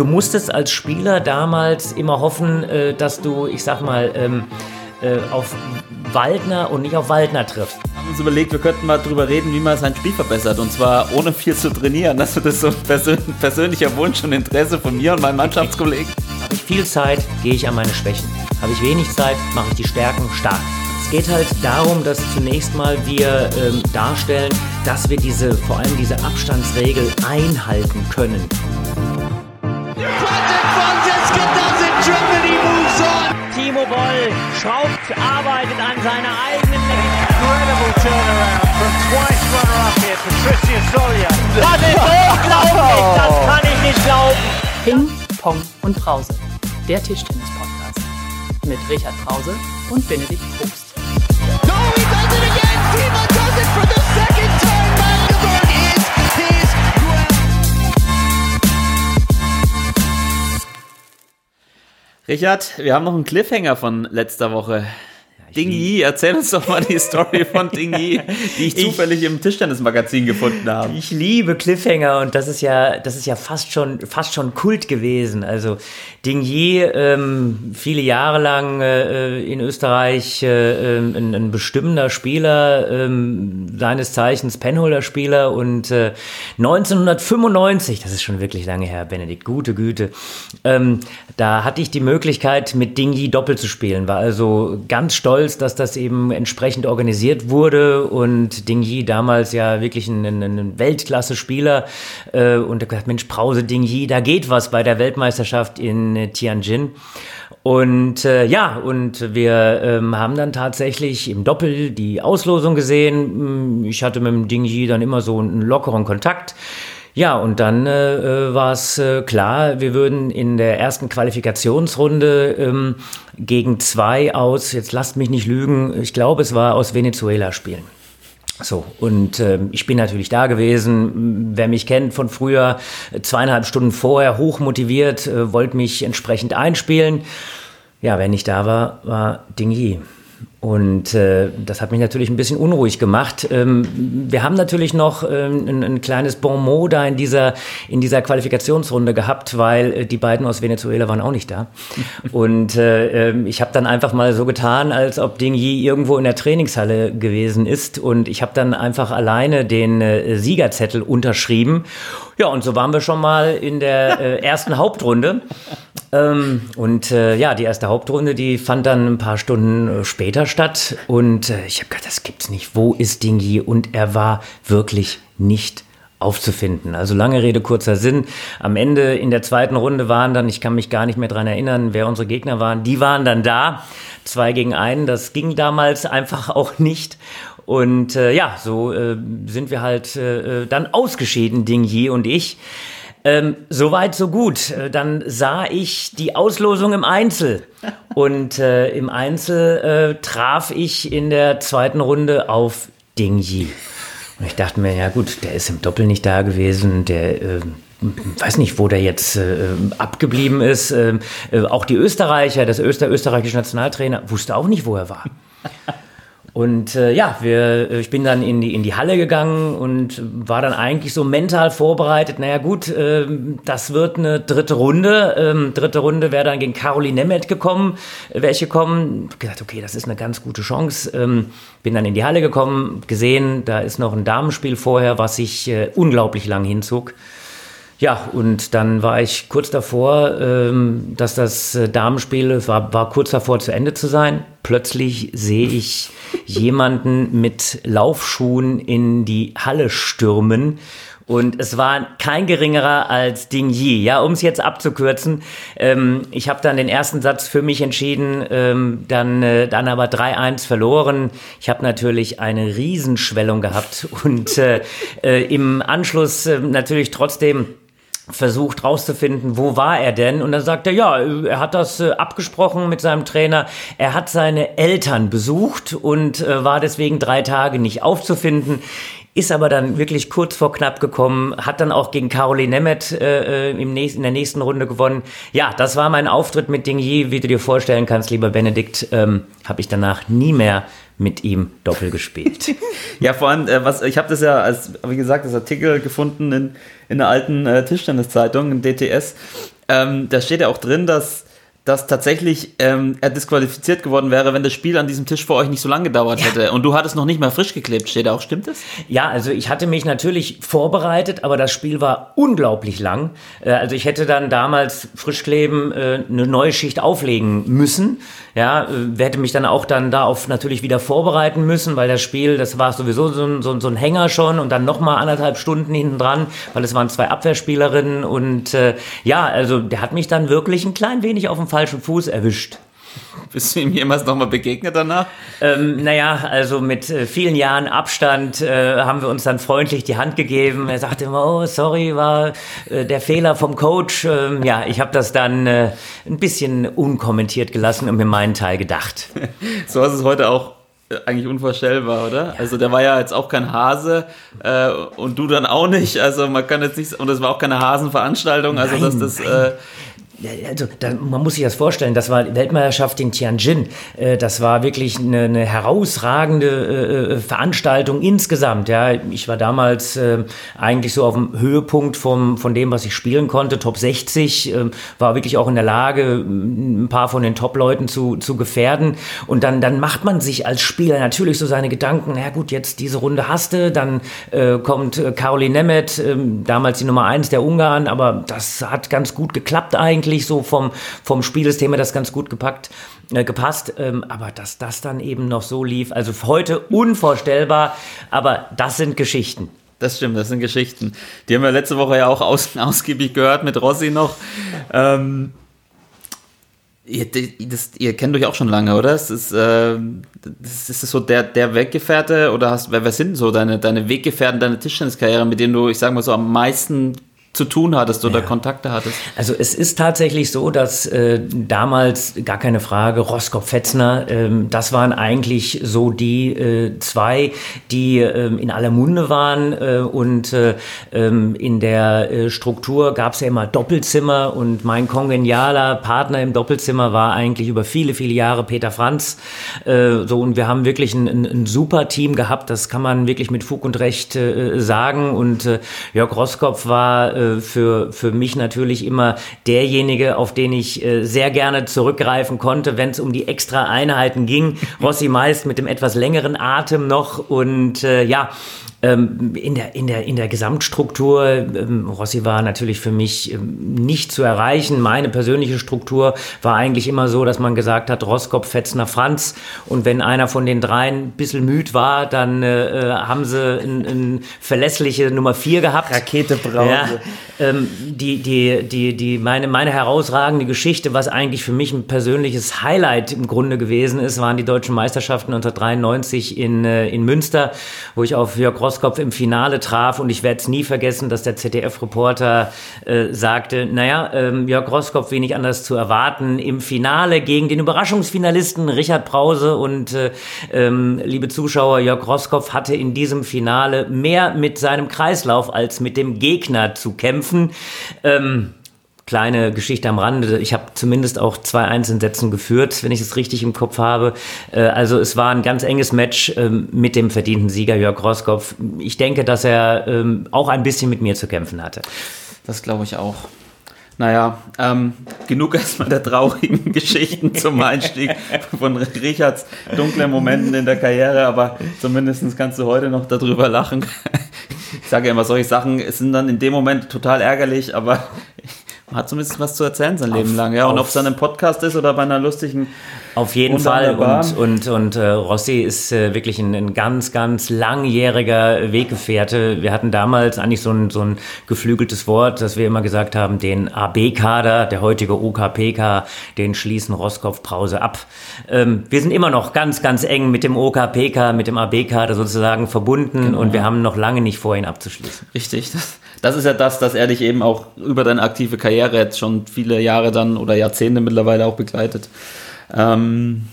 du musstest als Spieler damals immer hoffen, äh, dass du, ich sag mal, ähm, äh, auf Waldner und nicht auf Waldner triffst. Wir haben uns überlegt, wir könnten mal drüber reden, wie man sein Spiel verbessert. Und zwar ohne viel zu trainieren. Also das ist so ein persön persönlicher Wunsch und Interesse von mir und meinen Mannschaftskollegen. Habe ich viel Zeit, gehe ich an meine Schwächen. Habe ich wenig Zeit, mache ich die Stärken stark. Es geht halt darum, dass zunächst mal wir ähm, darstellen, dass wir diese, vor allem diese Abstandsregel einhalten können. Timo Boll schraubt, arbeitet an seiner eigenen Incredible turnaround from twice runner-up here, Patricia Solia. Das ist unglaublich, das kann ich nicht glauben. Ping, Pong und Brause. Der Tischtennis-Podcast. Mit Richard Brause und Benedikt Probst. Richard, wir haben noch einen Cliffhanger von letzter Woche. Ding Yi, erzähl uns doch mal die Story von Ding Yi, die ich, Ich- zufällig im Tischtennismagazin gefunden habe. Ich liebe Cliffhanger und das ist ja, das ist ja fast schon, fast schon Kult gewesen. Also Ding Yi, ähm, viele Jahre lang äh, in Österreich äh, ähm, ein, ein bestimmender Spieler, ähm, seines Zeichens Penholder-Spieler und äh, 1995, das ist schon wirklich lange her, Benedikt, gute Güte, ähm, da hatte ich die Möglichkeit, mit Ding Yi Doppel zu spielen, war also ganz stolz, dass das eben entsprechend organisiert wurde und Ding Yi damals ja wirklich ein, ein, Weltklasse-Spieler äh, und gesagt, Mensch, Brause Ding Yi, da geht was bei der Weltmeisterschaft in äh, Tianjin. Und äh, ja, und wir ähm, haben dann tatsächlich im Doppel die Auslosung gesehen. Ich hatte mit dem Ding Yi dann immer so einen lockeren Kontakt. Ja, und dann äh, äh, war es äh, klar, wir würden in der ersten Qualifikationsrunde ähm, gegen zwei aus, jetzt lasst mich nicht lügen, ich glaube, es war aus Venezuela spielen. So, und ähm, ich bin natürlich da gewesen. Wer mich kennt von früher, äh, zweieinhalb Stunden vorher, hoch motiviert, äh, wollte mich entsprechend einspielen. Ja, wer nicht da war, war Ding Yi. Und äh, das hat mich natürlich ein bisschen unruhig gemacht. Ähm, wir haben natürlich noch ähm, ein, ein kleines Bon mot da in dieser, in dieser Qualifikationsrunde gehabt, weil äh, die beiden aus Venezuela waren auch nicht da. Und äh, ähm, ich habe dann einfach mal so getan, als ob Ding Yi irgendwo in der Trainingshalle gewesen ist. Und ich habe dann einfach alleine den äh, Siegerzettel unterschrieben. Ja, und so waren wir schon mal in der äh, ersten Hauptrunde. Ähm, und äh, ja, die erste Hauptrunde, die fand dann ein paar Stunden äh, später statt. Und äh, ich habe gedacht, das gibt's nicht. Wo ist Dingi? Und er war wirklich nicht aufzufinden. Also lange Rede, kurzer Sinn. Am Ende in der zweiten Runde waren dann, ich kann mich gar nicht mehr dran erinnern, wer unsere Gegner waren, die waren dann da. Zwei gegen einen, das ging damals einfach auch nicht. Und äh, ja, so äh, sind wir halt äh, dann ausgeschieden, Ding Yi und ich. Ähm, Soweit, so gut. Äh, Dann sah ich die Auslosung im Einzel. Und äh, im Einzel äh, traf ich in der zweiten Runde auf Ding Yi. Und ich dachte mir, ja gut, der ist im Doppel nicht da gewesen, der äh, weiß nicht, wo der jetzt äh, abgeblieben ist. Ähm, äh, auch die Österreicher, das Öster österreichische Nationaltrainer, wusste auch nicht, wo er war. Und äh, ja, wir, ich bin dann in die, in die Halle gegangen und war dann eigentlich so mental vorbereitet. Naja gut, ähm, das wird eine dritte Runde. Ähm, dritte Runde wäre dann gegen Caroline Nemeth gekommen, äh, welche kommen. Hab gesagt, okay, das ist eine ganz gute Chance. Ähm, bin dann in die Halle gekommen, gesehen, da ist noch ein Damenspiel vorher, was sich äh, unglaublich lang hinzog. Ja, und dann war ich kurz davor, ähm, dass das äh, Damenspiel war, war kurz davor zu Ende zu sein. Plötzlich sehe ich jemanden mit Laufschuhen in die Halle stürmen. Und es war kein geringerer als Ding Yi. Ja, um es jetzt abzukürzen, ähm, ich habe dann den ersten Satz für mich entschieden, ähm, dann, äh, dann aber 3-1 verloren. Ich habe natürlich eine Riesenschwellung gehabt und äh, äh, im Anschluss äh, natürlich trotzdem versucht rauszufinden, wo war er denn? Und dann sagt er, ja, er hat das äh, abgesprochen mit seinem Trainer. Er hat seine Eltern besucht und äh, war deswegen drei Tage nicht aufzufinden. Ist aber dann wirklich kurz vor knapp gekommen, hat dann auch gegen Caroline Nemeth äh, im nächsten, in der nächsten Runde gewonnen. Ja, das war mein Auftritt mit Ding Yi, wie du dir vorstellen kannst, lieber Benedikt. Ähm, Habe ich danach nie mehr mit ihm Doppel gespielt. Ja, vor allem, äh, was, ich habe das ja, als, wie gesagt, das Artikel gefunden in, in einer alten äh, Tischtenniszeitung, in DTS. ähm, da steht ja auch drin, dass dass tatsächlich ähm, er disqualifiziert geworden wäre, wenn das Spiel an diesem Tisch vor euch nicht so lange gedauert hätte. Und du hattest noch nicht mal frisch geklebt, steht auch, stimmt das? Ja, also ich hatte mich natürlich vorbereitet, aber das Spiel war unglaublich lang. Äh, also ich hätte dann damals Frischkleben äh, eine neue Schicht auflegen müssen. Ja, äh, hätte mich dann auch dann darauf natürlich wieder vorbereiten müssen, weil das Spiel, das war sowieso so ein, so, so ein Hänger schon und dann nochmal anderthalb Stunden hinten dran, weil es waren zwei Abwehrspielerinnen und äh, ja, also der hat mich dann wirklich ein klein wenig auf dem falschen Fuß erwischt. Bist du ihm jemals nochmal begegnet danach? Ähm, naja, also mit äh, vielen Jahren Abstand äh, haben wir uns dann freundlich die Hand gegeben. Er sagte immer, oh, sorry, war äh, der Fehler vom Coach. Ähm, ja, ich habe das dann äh, ein bisschen unkommentiert gelassen und mir meinen Teil gedacht. so hast es heute auch äh, eigentlich unvorstellbar, oder? Ja. Also der war ja jetzt auch kein Hase äh, und du dann auch nicht. Also man kann jetzt nicht und es war auch keine Hasenveranstaltung. Also Nein, dass das äh, also, da, man muss sich das vorstellen, das war Weltmeisterschaft in Tianjin. Äh, das war wirklich eine, eine herausragende äh, äh, Veranstaltung insgesamt. Ja, ich war damals eigentlich so auf dem Höhepunkt vom, von dem, was ich spielen konnte, Top 60, war wirklich auch in der Lage, ein paar von den Top-Leuten zu, zu gefährden. Und dann, dann macht man sich als Spieler natürlich so seine Gedanken, na gut, jetzt diese Runde hast du, dann kommt Caroline Nemeth, äh, damals die Nummer eins der Ungarn, aber das hat ganz gut geklappt eigentlich eigentlich so vom, vom Spielsystem das ganz gut gepackt, äh, gepasst. Ähm, aber dass das dann eben noch so lief, also heute unvorstellbar, aber das sind Geschichten. Das stimmt, das sind Geschichten. Die haben wir letzte Woche ja auch aus, ausgiebig gehört mit Rossi noch. Ähm, ihr, das, ihr, kennt euch auch schon lange, oder? Ist, äh, das ist so der, der Weggefährte oder hast, wer, wer sind so deine, deine Weggefährten, deine Tischtenniskarriere, mit denen du, ich sag mal so, am meisten zu tun hattest oder ja. Kontakte hattest? Also es ist tatsächlich so, dass äh, damals gar keine Frage Roskop Fetzner, ähm, das waren eigentlich so die äh, zwei, die ähm, in aller Munde waren äh, und äh, ähm, in der äh, Struktur gab es ja immer Doppelzimmer und mein kongenialer Partner im Doppelzimmer war eigentlich über viele viele Jahre Peter Franz. Äh, so und wir haben wirklich ein, ein, ein, super Team gehabt, das kann man wirklich mit Fug und Recht sagen und Jörg Roskopf war äh, für, für mich natürlich immer derjenige, auf den ich äh, sehr gerne zurückgreifen konnte, wenn es um die extra Einheiten ging. Rossi meist mit dem etwas längeren Atem noch und äh, ja, ähm, in, der, in, der, in der Gesamtstruktur, ähm, Rossi war natürlich für mich ähm, nicht zu erreichen. Meine persönliche Struktur war eigentlich immer so, dass man gesagt hat, Roskopf, Fetzner, Franz. Und wenn einer von den dreien ein bisschen müd war, dann äh, äh haben sie eine ein verlässliche Nummer vier gehabt. Rakete Brause. Ja, ähm, die, die, die, die, meine, meine herausragende Geschichte, was eigentlich für mich ein persönliches Highlight im Grunde gewesen ist, waren die deutschen Meisterschaften 1993 in, äh, in Münster, wo ich auf Jörg Ross Roskopf im Finale traf und ich werde es nie vergessen, dass der ZDF-Reporter äh, sagte, naja, ähm, Jörg Roskopf wenig anders zu erwarten im Finale gegen den Überraschungsfinalisten Richard Brause und äh, ähm, liebe Zuschauer, Jörg Roskopf hatte in diesem Finale mehr mit seinem Kreislauf als mit dem Gegner zu kämpfen. Ähm, kleine Geschichte am Rande. Ich habe zumindest auch zwei Einzelsätzen geführt, wenn ich es richtig im Kopf habe. Äh, also es war ein ganz enges Match ähm, mit dem verdienten Sieger Jörg Roskopf. Ich denke, dass er ähm, auch ein bisschen mit mir zu kämpfen hatte. Das glaube ich auch. Naja, ähm, genug erstmal der traurigen Geschichten zum Einstieg von Richards dunklen Momenten in der Karriere, aber zumindest kannst du heute noch darüber lachen. Ich sage immer, solche Sachen sind dann in dem Moment total ärgerlich, aber hat zumindest was zu erzählen sein Leben auf, lang. Ja, und ob es dann im Podcast ist oder bei einer lustigen. Auf jeden Fall. Und, und, und äh, Rossi ist äh, wirklich ein, ein, ganz, ganz langjähriger Weggefährte. Wir hatten damals eigentlich so ein, so ein geflügeltes Wort, dass wir immer gesagt haben, den AB-Kader, der heutige OKPK, den schließen Roskopf Brause ab. Ähm, wir sind immer noch ganz, ganz eng mit dem OKPK, mit dem AB-Kader sozusagen verbunden genau. und wir haben noch lange nicht vor, ihn abzuschließen. Richtig. Das das ist ja das, dass er dich eben auch über deine aktive Karriere jetzt schon viele Jahre dann oder Jahrzehnte mittlerweile auch begleitet. Ähm,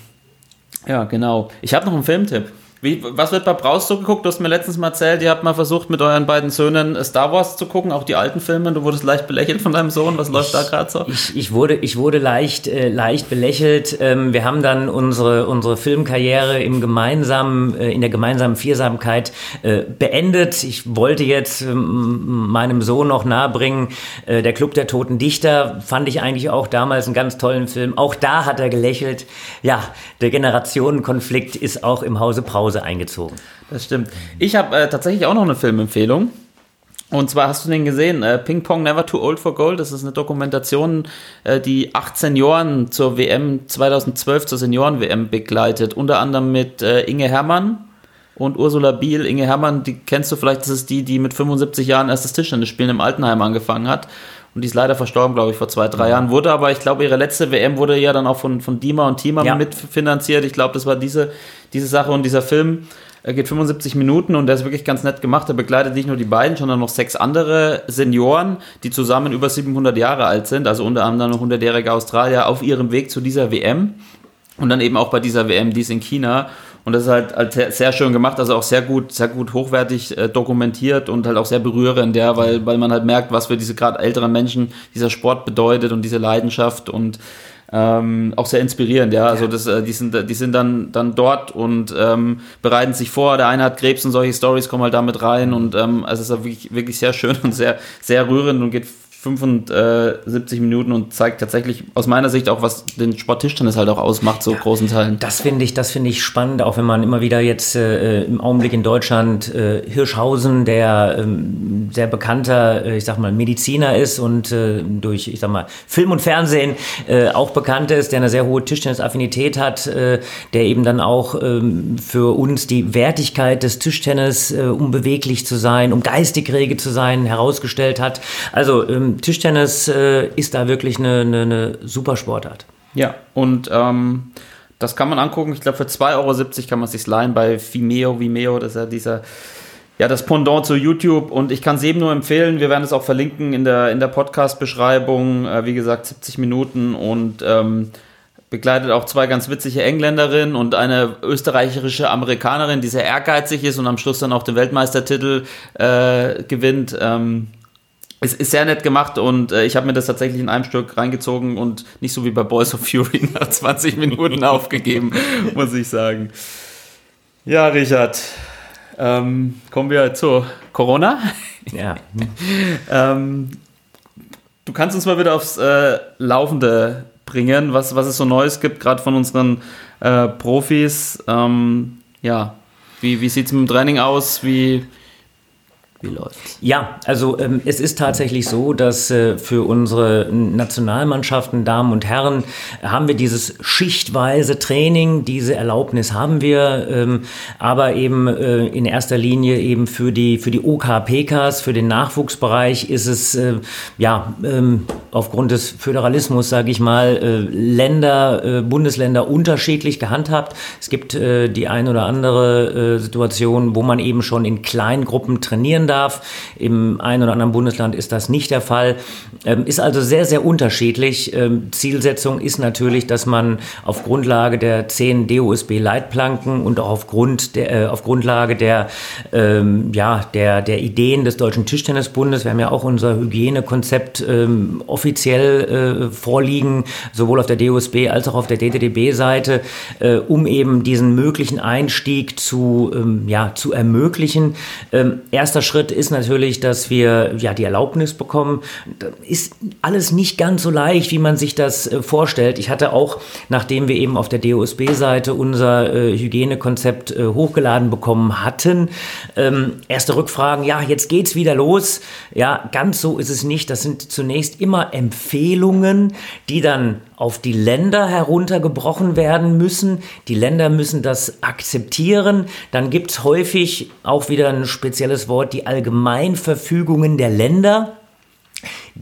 ja, genau. Ich habe noch einen Filmtipp. Wie, was wird bei Braus so geguckt? Du hast mir letztens mal erzählt, ihr habt mal versucht, mit euren beiden Söhnen Star Wars zu gucken, auch die alten Filme. Du wurdest leicht belächelt von deinem Sohn. Was läuft da gerade so? Ich, ich, wurde, ich wurde leicht, äh, leicht belächelt. Ähm, wir haben dann unsere, unsere Filmkarriere im gemeinsamen, äh, in der gemeinsamen Viersamkeit äh, beendet. Ich wollte jetzt ähm, meinem Sohn noch nahebringen, äh, der Club der Toten Dichter fand ich eigentlich auch damals einen ganz tollen Film. Auch da hat er gelächelt. Ja, der Generationenkonflikt ist auch im Hause Brause eingezogen. Das stimmt. Ich habe äh, tatsächlich auch noch eine Filmempfehlung. Und zwar hast du den gesehen, äh, Ping Pong Never Too Old for Gold. Das ist eine Dokumentation, äh, die acht Senioren zur WM 2012 zur Senioren-WM begleitet. Unter anderem mit äh, Inge Hermann und Ursula Biel. Inge Hermann, die kennst du vielleicht, das ist die, die mit 75 Jahren erstes Tischtennis-Spielen im Altenheim angefangen hat. Und die ist leider verstorben, glaube ich, vor zwei, drei Jahren. Wurde aber, ich glaube, ihre letzte WM wurde ja dann auch von, von Dima und Tima Ja. mitfinanziert. Ich glaube, das war diese, diese Sache und dieser Film. Er geht 75 Minuten und der ist wirklich ganz nett gemacht. Er begleitet nicht nur die beiden, sondern noch sechs andere Senioren, die zusammen über 700 Jahre alt sind. Also unter anderem noch 100-jährige Australier auf ihrem Weg zu dieser WM. Und dann eben auch bei dieser WM, die ist in China. Und das ist halt, halt sehr- schön gemacht, also auch sehr gut, sehr gut hochwertig äh, dokumentiert und halt auch sehr berührend, ja, weil, weil man halt merkt, was für diese gerade älteren Menschen dieser Sport bedeutet und diese Leidenschaft und ähm, auch sehr inspirierend, ja. Also das, äh, die sind, die sind dann, dann dort und ähm, bereiten sich vor. Der eine hat Krebs und solche Stories kommen halt damit rein und ähm, also es ist wirklich, wirklich sehr schön und sehr, sehr rührend und geht 75 Minuten und zeigt tatsächlich aus meiner Sicht auch, was den Sport Tischtennis halt auch ausmacht, so großen Teilen. Das finde ich, das finde ich spannend, auch wenn man immer wieder jetzt äh, im Augenblick in Deutschland äh, Hirschhausen, der ähm, sehr bekannter, äh, ich sag mal, Mediziner ist und äh, durch, ich sag mal, Film und Fernsehen äh, auch bekannt ist, der eine sehr hohe Tischtennis-Affinität hat, äh, der eben dann auch ähm, für uns die Wertigkeit des Tischtennis, äh, um beweglich zu sein, um geistig rege zu sein, herausgestellt hat. Also ähm, Tischtennis äh, ist da wirklich eine, eine, eine super Sportart. Ja, und ähm, das kann man angucken. Ich glaube, für 2,70 Euro kann man sich leihen bei Vimeo. Vimeo, das ist ja dieser, ja, das Pendant zu YouTube. Und ich kann es jedem nur empfehlen. Wir werden es auch verlinken in der, in der Podcast-Beschreibung. Äh, wie gesagt, 70 Minuten und ähm, begleitet auch zwei ganz witzige Engländerinnen und eine österreichische Amerikanerin, die sehr ehrgeizig ist und am Schluss dann auch den Weltmeistertitel äh, gewinnt. Ähm, es ist sehr nett gemacht und äh, ich habe mir das tatsächlich in einem Stück reingezogen und nicht so wie bei Boys of Fury nach 20 Minuten aufgegeben, muss ich sagen. Ja, Richard, ähm, kommen wir zu Corona. Ja, Ähm, du kannst uns mal wieder aufs äh, Laufende bringen, was, was es so Neues gibt, gerade von unseren äh, Profis. Ähm, ja, wie, wie sieht es mit dem Training aus? Wie, wie läuft's? Ja, also ähm, es ist tatsächlich so, dass äh, für unsere Nationalmannschaften, Damen und Herren, haben wir dieses schichtweise Training, diese Erlaubnis haben wir, ähm, aber eben äh, in erster Linie eben für die für die OKPKs, für den Nachwuchsbereich ist es äh, ja ähm, aufgrund des Föderalismus, sage ich mal, äh, Länder, äh, Bundesländer unterschiedlich gehandhabt. Es gibt äh, die ein oder andere Situation, wo man eben schon in Kleingruppen trainieren darf. Im einen oder anderen Bundesland ist das nicht der Fall. Ähm, ist also sehr, sehr unterschiedlich. Ähm, Zielsetzung ist natürlich, dass man auf Grundlage der 10 DOSB-Leitplanken und auch aufgrund der, äh, auf Grundlage der, ähm, ja, der, der Ideen des Deutschen Tischtennisbundes, wir haben ja auch unser Hygienekonzept offiziell äh, vorliegen, sowohl auf der DOSB als auch auf der DTDB-Seite, äh, um eben diesen möglichen Einstieg zu, ja, zu ermöglichen. Erster Schritt ist natürlich, dass wir ja die Erlaubnis bekommen. Ist alles nicht ganz so leicht, wie man sich das äh, vorstellt. Ich hatte auch, nachdem wir eben auf der DOSB-Seite unser äh, Hygienekonzept äh, hochgeladen bekommen hatten, ähm, erste Rückfragen, ja, jetzt geht's wieder los. Ja, ganz so ist es nicht. Das sind zunächst immer Empfehlungen, die dann auf die Länder heruntergebrochen werden müssen. Die Länder müssen das akzeptieren. Dann gibt es häufig auch wieder ein spezielles Wort, die Allgemeinverfügungen der Länder.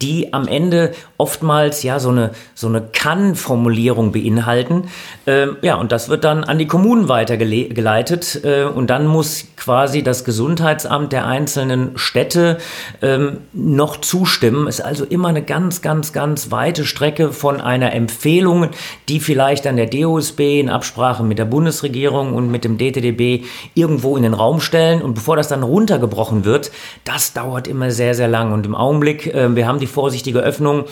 Die am Ende oftmals ja so eine, so eine Kann-Formulierung beinhalten. Ähm, ja, und das wird dann an die Kommunen weitergeleitet äh, und dann muss quasi das Gesundheitsamt der einzelnen Städte ähm, noch zustimmen. Ist also immer eine ganz, ganz, ganz weite Strecke von einer Empfehlung, die vielleicht an der DOSB in Absprache mit der Bundesregierung und mit dem DTDB irgendwo in den Raum stellen und bevor das dann runtergebrochen wird, das dauert immer sehr, sehr lang und im Augenblick, äh, wir haben die vorsichtige Öffnung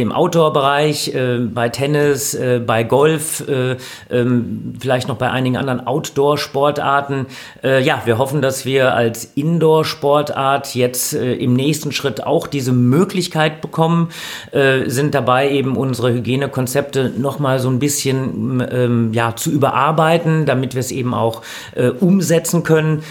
im Outdoor-Bereich, äh, bei Tennis, äh, bei Golf, äh, ähm, vielleicht noch bei einigen anderen Outdoor-Sportarten. Äh, ja, wir hoffen, dass wir als Indoor-Sportart jetzt äh, im nächsten Schritt auch diese Möglichkeit bekommen, äh, sind dabei eben unsere Hygienekonzepte nochmal so ein bisschen ähm, ja, zu überarbeiten, damit wir es eben auch umsetzen können.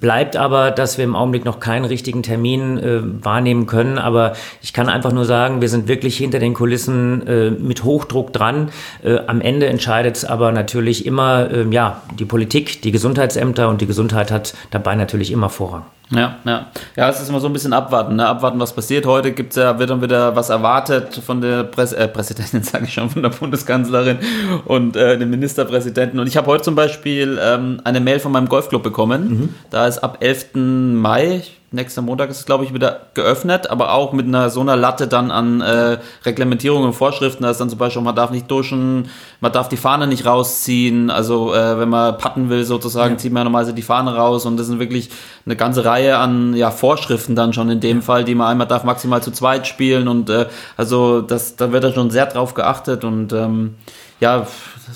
bleibt aber, dass wir im Augenblick noch keinen richtigen Termin wahrnehmen können. Aber ich kann einfach nur sagen, wir sind wirklich hinter den Kulissen äh, mit Hochdruck dran. Äh, am Ende entscheidet es aber natürlich immer äh, ja, die Politik, die Gesundheitsämter und die Gesundheit hat dabei natürlich immer Vorrang. Ja, ja. Ja, es ist immer so ein bisschen abwarten, ne? Abwarten, was passiert. Heute gibt's ja, wird dann wieder was erwartet von der Presse, äh, Präsidentin, sage ich schon, von der Bundeskanzlerin und äh, dem Ministerpräsidenten. Und ich habe heute zum Beispiel ähm, eine Mail von meinem Golfclub bekommen. Mhm. Da ist ab 11. Mai, nächster Montag ist es, glaube ich, wieder geöffnet, aber auch mit einer so einer Latte dann an äh, Reglementierungen und Vorschriften. Da ist dann zum Beispiel, man darf nicht duschen, man darf die Fahne nicht rausziehen. Also äh, wenn man patten will sozusagen, ja. zieht man normalerweise die Fahne raus und das sind wirklich eine ganze Reihe an ja, Vorschriften dann schon in dem ja. Fall, die man einmal darf maximal zu zweit spielen und äh, also das, da wird da schon sehr drauf geachtet und ähm, ja,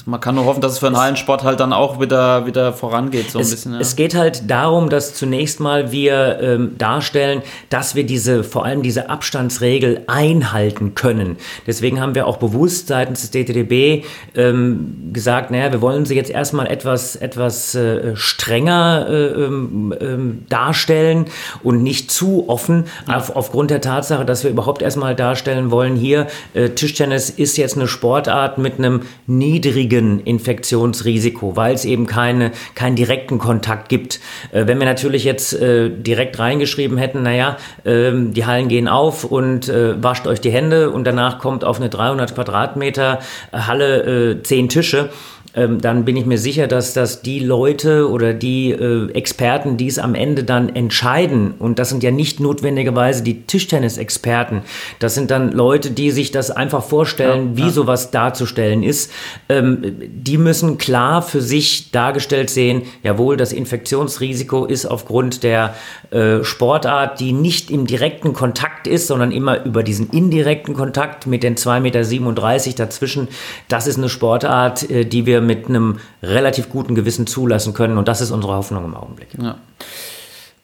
man kann nur hoffen, dass es für den Hallensport halt dann auch wieder, wieder vorangeht. So es, ein bisschen, ja. es geht halt darum, dass zunächst mal wir ähm, darstellen, dass wir diese, vor allem diese Abstandsregel einhalten können. Deswegen haben wir auch bewusst seitens des DTDB ähm, gesagt, naja, wir wollen sie jetzt erstmal etwas, etwas äh, strenger äh, ähm, darstellen und nicht zu offen, ja. auf, aufgrund der Tatsache, dass wir überhaupt erstmal darstellen wollen, hier, äh, Tischtennis ist jetzt eine Sportart mit einem niedrigen Infektionsrisiko, weil es eben keine, keinen direkten Kontakt gibt. Äh, wenn wir natürlich jetzt äh, direkt reingeschrieben hätten, naja, äh, die Hallen gehen auf und äh, wascht euch die Hände und danach kommt auf eine 300 Quadratmeter Halle äh, zehn Tische, ähm, dann bin ich mir sicher, dass das die Leute oder die äh, Experten, die es am Ende dann entscheiden, und das sind ja nicht notwendigerweise die Tischtennis-Experten, das sind dann Leute, die sich das einfach vorstellen, ja, wie ja. sowas darzustellen ist, ähm, die müssen klar für sich dargestellt sehen, jawohl, das Infektionsrisiko ist aufgrund der äh, Sportart, die nicht im direkten Kontakt ist, sondern immer über diesen indirekten Kontakt mit den 2,37 Meter dazwischen, das ist eine Sportart, äh, die wir mit einem relativ guten Gewissen zulassen können. Und das ist unsere Hoffnung im Augenblick. Ja.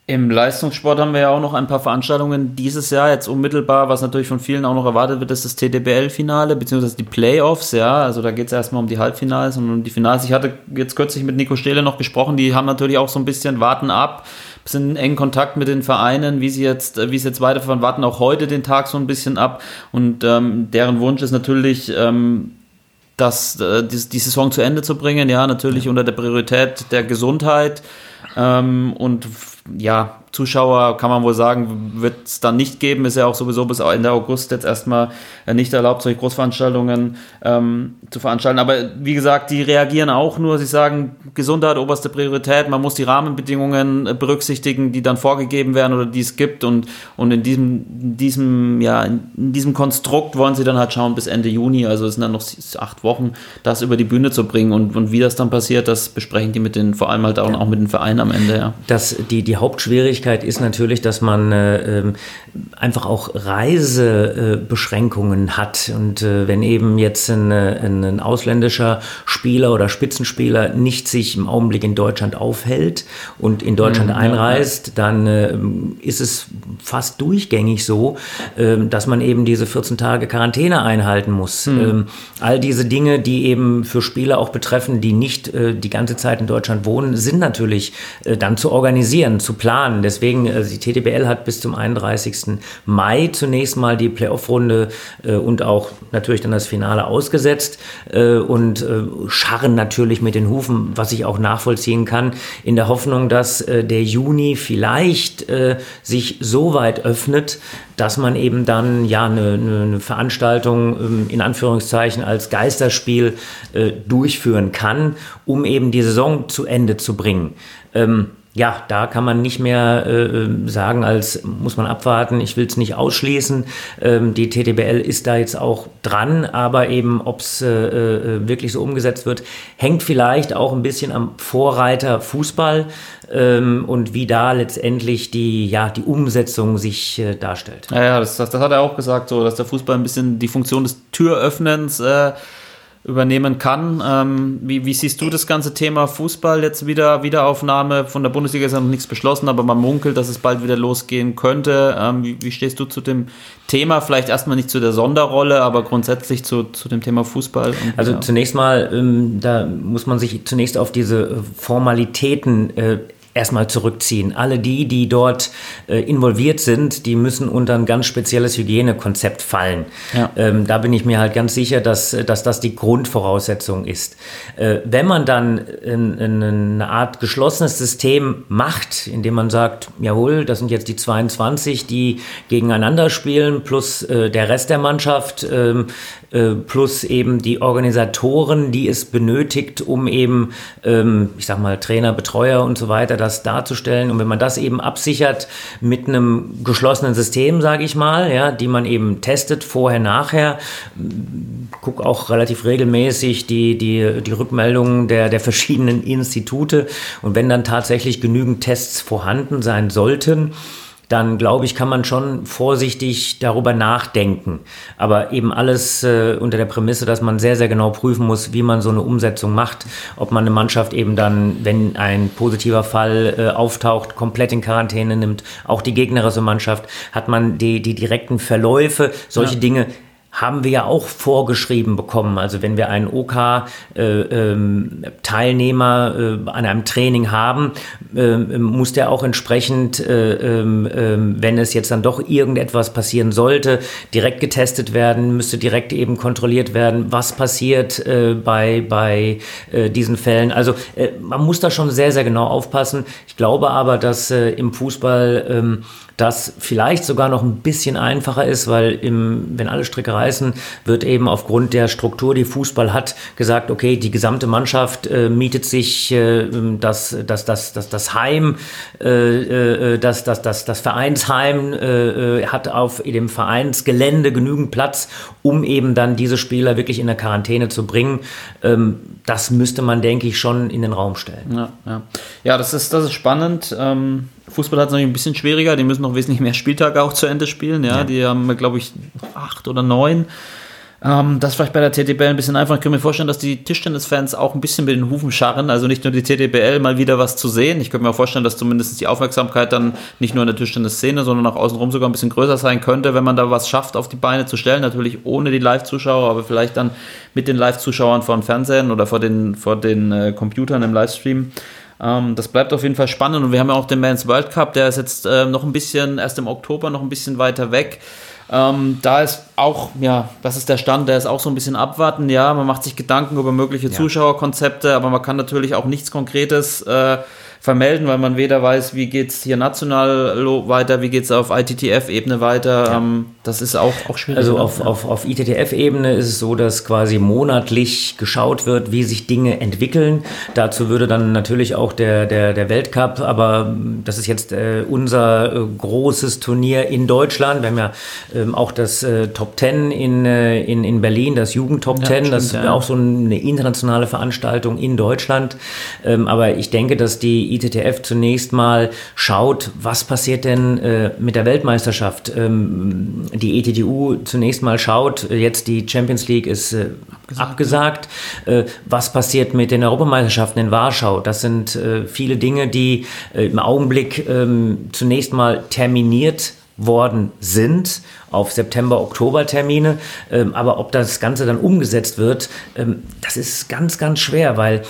Im Leistungssport haben wir ja auch noch ein paar Veranstaltungen dieses Jahr, jetzt unmittelbar, was natürlich von vielen auch noch erwartet wird, ist das TDBL-Finale, beziehungsweise die Playoffs, ja, also da geht es erstmal um die Halbfinals und um die Finals. Ich hatte jetzt kürzlich mit Nico Stehle noch gesprochen, die haben natürlich auch so ein bisschen warten ab, sind in engen Kontakt mit den Vereinen, wie sie jetzt, wie es jetzt weiterfahren, warten auch heute den Tag so ein bisschen ab und ähm, deren Wunsch ist natürlich, ähm, das, äh, die, die Saison zu Ende zu bringen, ja, natürlich unter der Priorität der Gesundheit ähm, und ja, Zuschauer, kann man wohl sagen, wird es dann nicht geben. Ist ja auch sowieso bis Ende August jetzt erstmal äh, nicht erlaubt, solche Großveranstaltungen ähm, zu veranstalten. Aber wie gesagt, die reagieren auch nur. Sie sagen, Gesundheit oberste Priorität. Man muss die Rahmenbedingungen äh, berücksichtigen, die dann vorgegeben werden oder die es gibt. Und, und in diesem, in diesem, ja, in diesem Konstrukt wollen sie dann halt schauen bis Ende Juni. Also es sind dann noch acht Wochen, das über die Bühne zu bringen. Und, und wie das dann passiert, das besprechen die mit den, vor allem halt auch, ja. auch mit den Vereinen am Ende, ja. Das, die, die Hauptschwierigkeit Schwierigkeit ist natürlich, dass man äh, ähm, einfach auch Reisebeschränkungen äh, hat. Und äh, wenn eben jetzt ein, äh, ein, ausländischer Spieler oder Spitzenspieler nicht sich im Augenblick in Deutschland aufhält und in Deutschland mhm, einreist, dann äh, ist es fast durchgängig so, ähm, dass man eben diese 14 Tage Quarantäne einhalten muss. Mhm. Ähm, all diese Dinge, die eben für Spieler auch betreffen, die nicht äh, die ganze Zeit in Deutschland wohnen, sind natürlich dann zu organisieren, zu planen deswegen, äh, die TTBL hat bis zum 31. Mai zunächst mal die Playoff-Runde äh, und auch natürlich dann das Finale ausgesetzt äh, und scharren natürlich mit den Hufen, was ich auch nachvollziehen kann, in der Hoffnung, dass der Juni vielleicht sich so weit öffnet, dass man eben dann ja eine, eine Veranstaltung ähm, in Anführungszeichen als Geisterspiel durchführen kann, um eben die Saison zu Ende zu bringen. Ähm, ja, da kann man nicht mehr äh, sagen, als muss man abwarten, ich will es nicht ausschließen. Ähm, die TTBL ist da jetzt auch dran, aber eben, ob es äh, äh, wirklich so umgesetzt wird, hängt vielleicht auch ein bisschen am Vorreiter Fußball ähm, und wie da letztendlich die, ja, die Umsetzung sich äh, darstellt. Ja, ja das, das, das, hat er auch gesagt, so, dass der Fußball ein bisschen die Funktion des Türöffnens äh, übernehmen kann. Ähm, wie, wie, siehst du das ganze Thema Fußball jetzt wieder, Wiederaufnahme? Von der Bundesliga ist ja noch nichts beschlossen, aber man munkelt, dass es bald wieder losgehen könnte. Ähm, wie, wie, stehst du zu dem Thema? Vielleicht erstmal nicht zu der Sonderrolle, aber grundsätzlich zu, zu dem Thema Fußball. Und, also ja. zunächst mal, ähm, da muss man sich zunächst auf diese Formalitäten äh, erstmal zurückziehen. Alle die, die dort äh, involviert sind, die müssen unter ein ganz spezielles Hygienekonzept fallen. Ja. Ähm, da bin ich mir halt ganz sicher, dass, dass das die Grundvoraussetzung ist. Äh, wenn man dann in, in eine Art geschlossenes System macht, indem man sagt, jawohl, das sind jetzt die 22, die gegeneinander spielen, plus äh, der Rest der Mannschaft, ähm, äh, plus eben die Organisatoren, die es benötigt, um eben, ähm, ich sag mal, Trainer, Betreuer und so weiter, das darzustellen. Und wenn man das eben absichert mit einem geschlossenen System, sage ich mal, ja, die man eben testet, vorher, nachher, guck auch relativ regelmäßig die, die, die Rückmeldungen der, der verschiedenen Institute. Und wenn dann tatsächlich genügend Tests vorhanden sein sollten, dann glaube ich, kann man schon vorsichtig darüber nachdenken. Aber eben alles äh, unter der Prämisse, dass man sehr, sehr genau prüfen muss, wie man so eine Umsetzung macht. Ob man eine Mannschaft eben dann, wenn ein positiver Fall äh, auftaucht, komplett in Quarantäne nimmt. Auch die gegnerische Mannschaft. Hat man die, die direkten Verläufe, solche ja. Dinge haben wir ja auch vorgeschrieben bekommen. Also wenn wir einen OK-Teilnehmer äh, ähm, äh, an einem Training haben, äh, muss der auch entsprechend, äh, ähm, ähm, wenn es jetzt dann doch irgendetwas passieren sollte, direkt getestet werden, müsste direkt eben kontrolliert werden, was passiert äh, bei, bei äh, diesen Fällen. Also man muss da schon sehr, sehr genau aufpassen. Ich glaube aber, dass im Fußball das vielleicht sogar noch ein bisschen einfacher ist, weil im, wenn alle Stricke reißen, wird eben aufgrund der Struktur, die Fußball hat, gesagt, okay, die gesamte Mannschaft äh, mietet sich äh, das, das, das, das, das Heim, äh, äh das, das, das, das Vereinsheim äh, äh, hat auf dem Vereinsgelände genügend Platz, um eben dann diese Spieler wirklich in der Quarantäne zu bringen. Ähm, das müsste man, denke ich, schon in den Raum stellen. Ja, ja. ja das, ist, das ist spannend. Ähm Fußball hat es natürlich ein bisschen schwieriger, die müssen noch wesentlich mehr Spieltage auch zu Ende spielen. Ja, ja. die haben, glaube ich, acht oder neun. Ähm, das ist vielleicht bei der TTBL ein bisschen einfach. Ich kann mir vorstellen, dass die Tischtennisfans auch ein bisschen mit den Hufen scharren. Also nicht nur die TTBL mal wieder was zu sehen. Ich könnte mir vorstellen, dass zumindest die Aufmerksamkeit dann nicht nur in der Tischtennisszene, sondern auch außenrum sogar ein bisschen größer sein könnte, wenn man da was schafft, auf die Beine zu stellen. Natürlich ohne die Live-Zuschauer, aber vielleicht dann mit den Live-Zuschauern vor dem Fernsehen oder vor den, vor den äh, Computern im Livestream. Ähm, das bleibt auf jeden Fall spannend und wir haben ja auch den Men's World Cup, der ist jetzt äh, noch ein bisschen, erst im Oktober noch ein bisschen weiter weg. Ähm, da ist auch, ja, das ist der Stand, der ist auch so ein bisschen abwarten. Ja, man macht sich Gedanken über mögliche ja. Zuschauerkonzepte, aber man kann natürlich auch nichts Konkretes äh, vermelden, weil man weder weiß, wie geht es hier national weiter, wie geht es auf ITTF-Ebene weiter. Ja. Ähm, das ist auch, auch schwierig. Also auf, auf, auf ITTF-Ebene ist es so, dass quasi monatlich geschaut wird, wie sich Dinge entwickeln. Dazu würde dann natürlich auch der, der, der Weltcup, aber das ist jetzt äh, unser äh, großes Turnier in Deutschland. Wir haben ja ähm, auch das äh, Top Ten in, äh, in, in Berlin, das Jugend Top Ten. Ja, das ist ja. auch so eine internationale Veranstaltung in Deutschland. Ähm, aber ich denke, dass die ITTF zunächst mal schaut, was passiert denn äh, mit der Weltmeisterschaft. Ähm, die ETTU zunächst mal schaut, jetzt die Champions League ist äh, abgesagt. abgesagt. Äh, was passiert mit den Europameisterschaften in Warschau? Das sind äh, viele Dinge, die äh, im Augenblick ähm, zunächst mal terminiert worden sind auf September-Oktober-Termine. Ähm, aber ob das Ganze dann umgesetzt wird, ähm, das ist ganz, ganz schwer, weil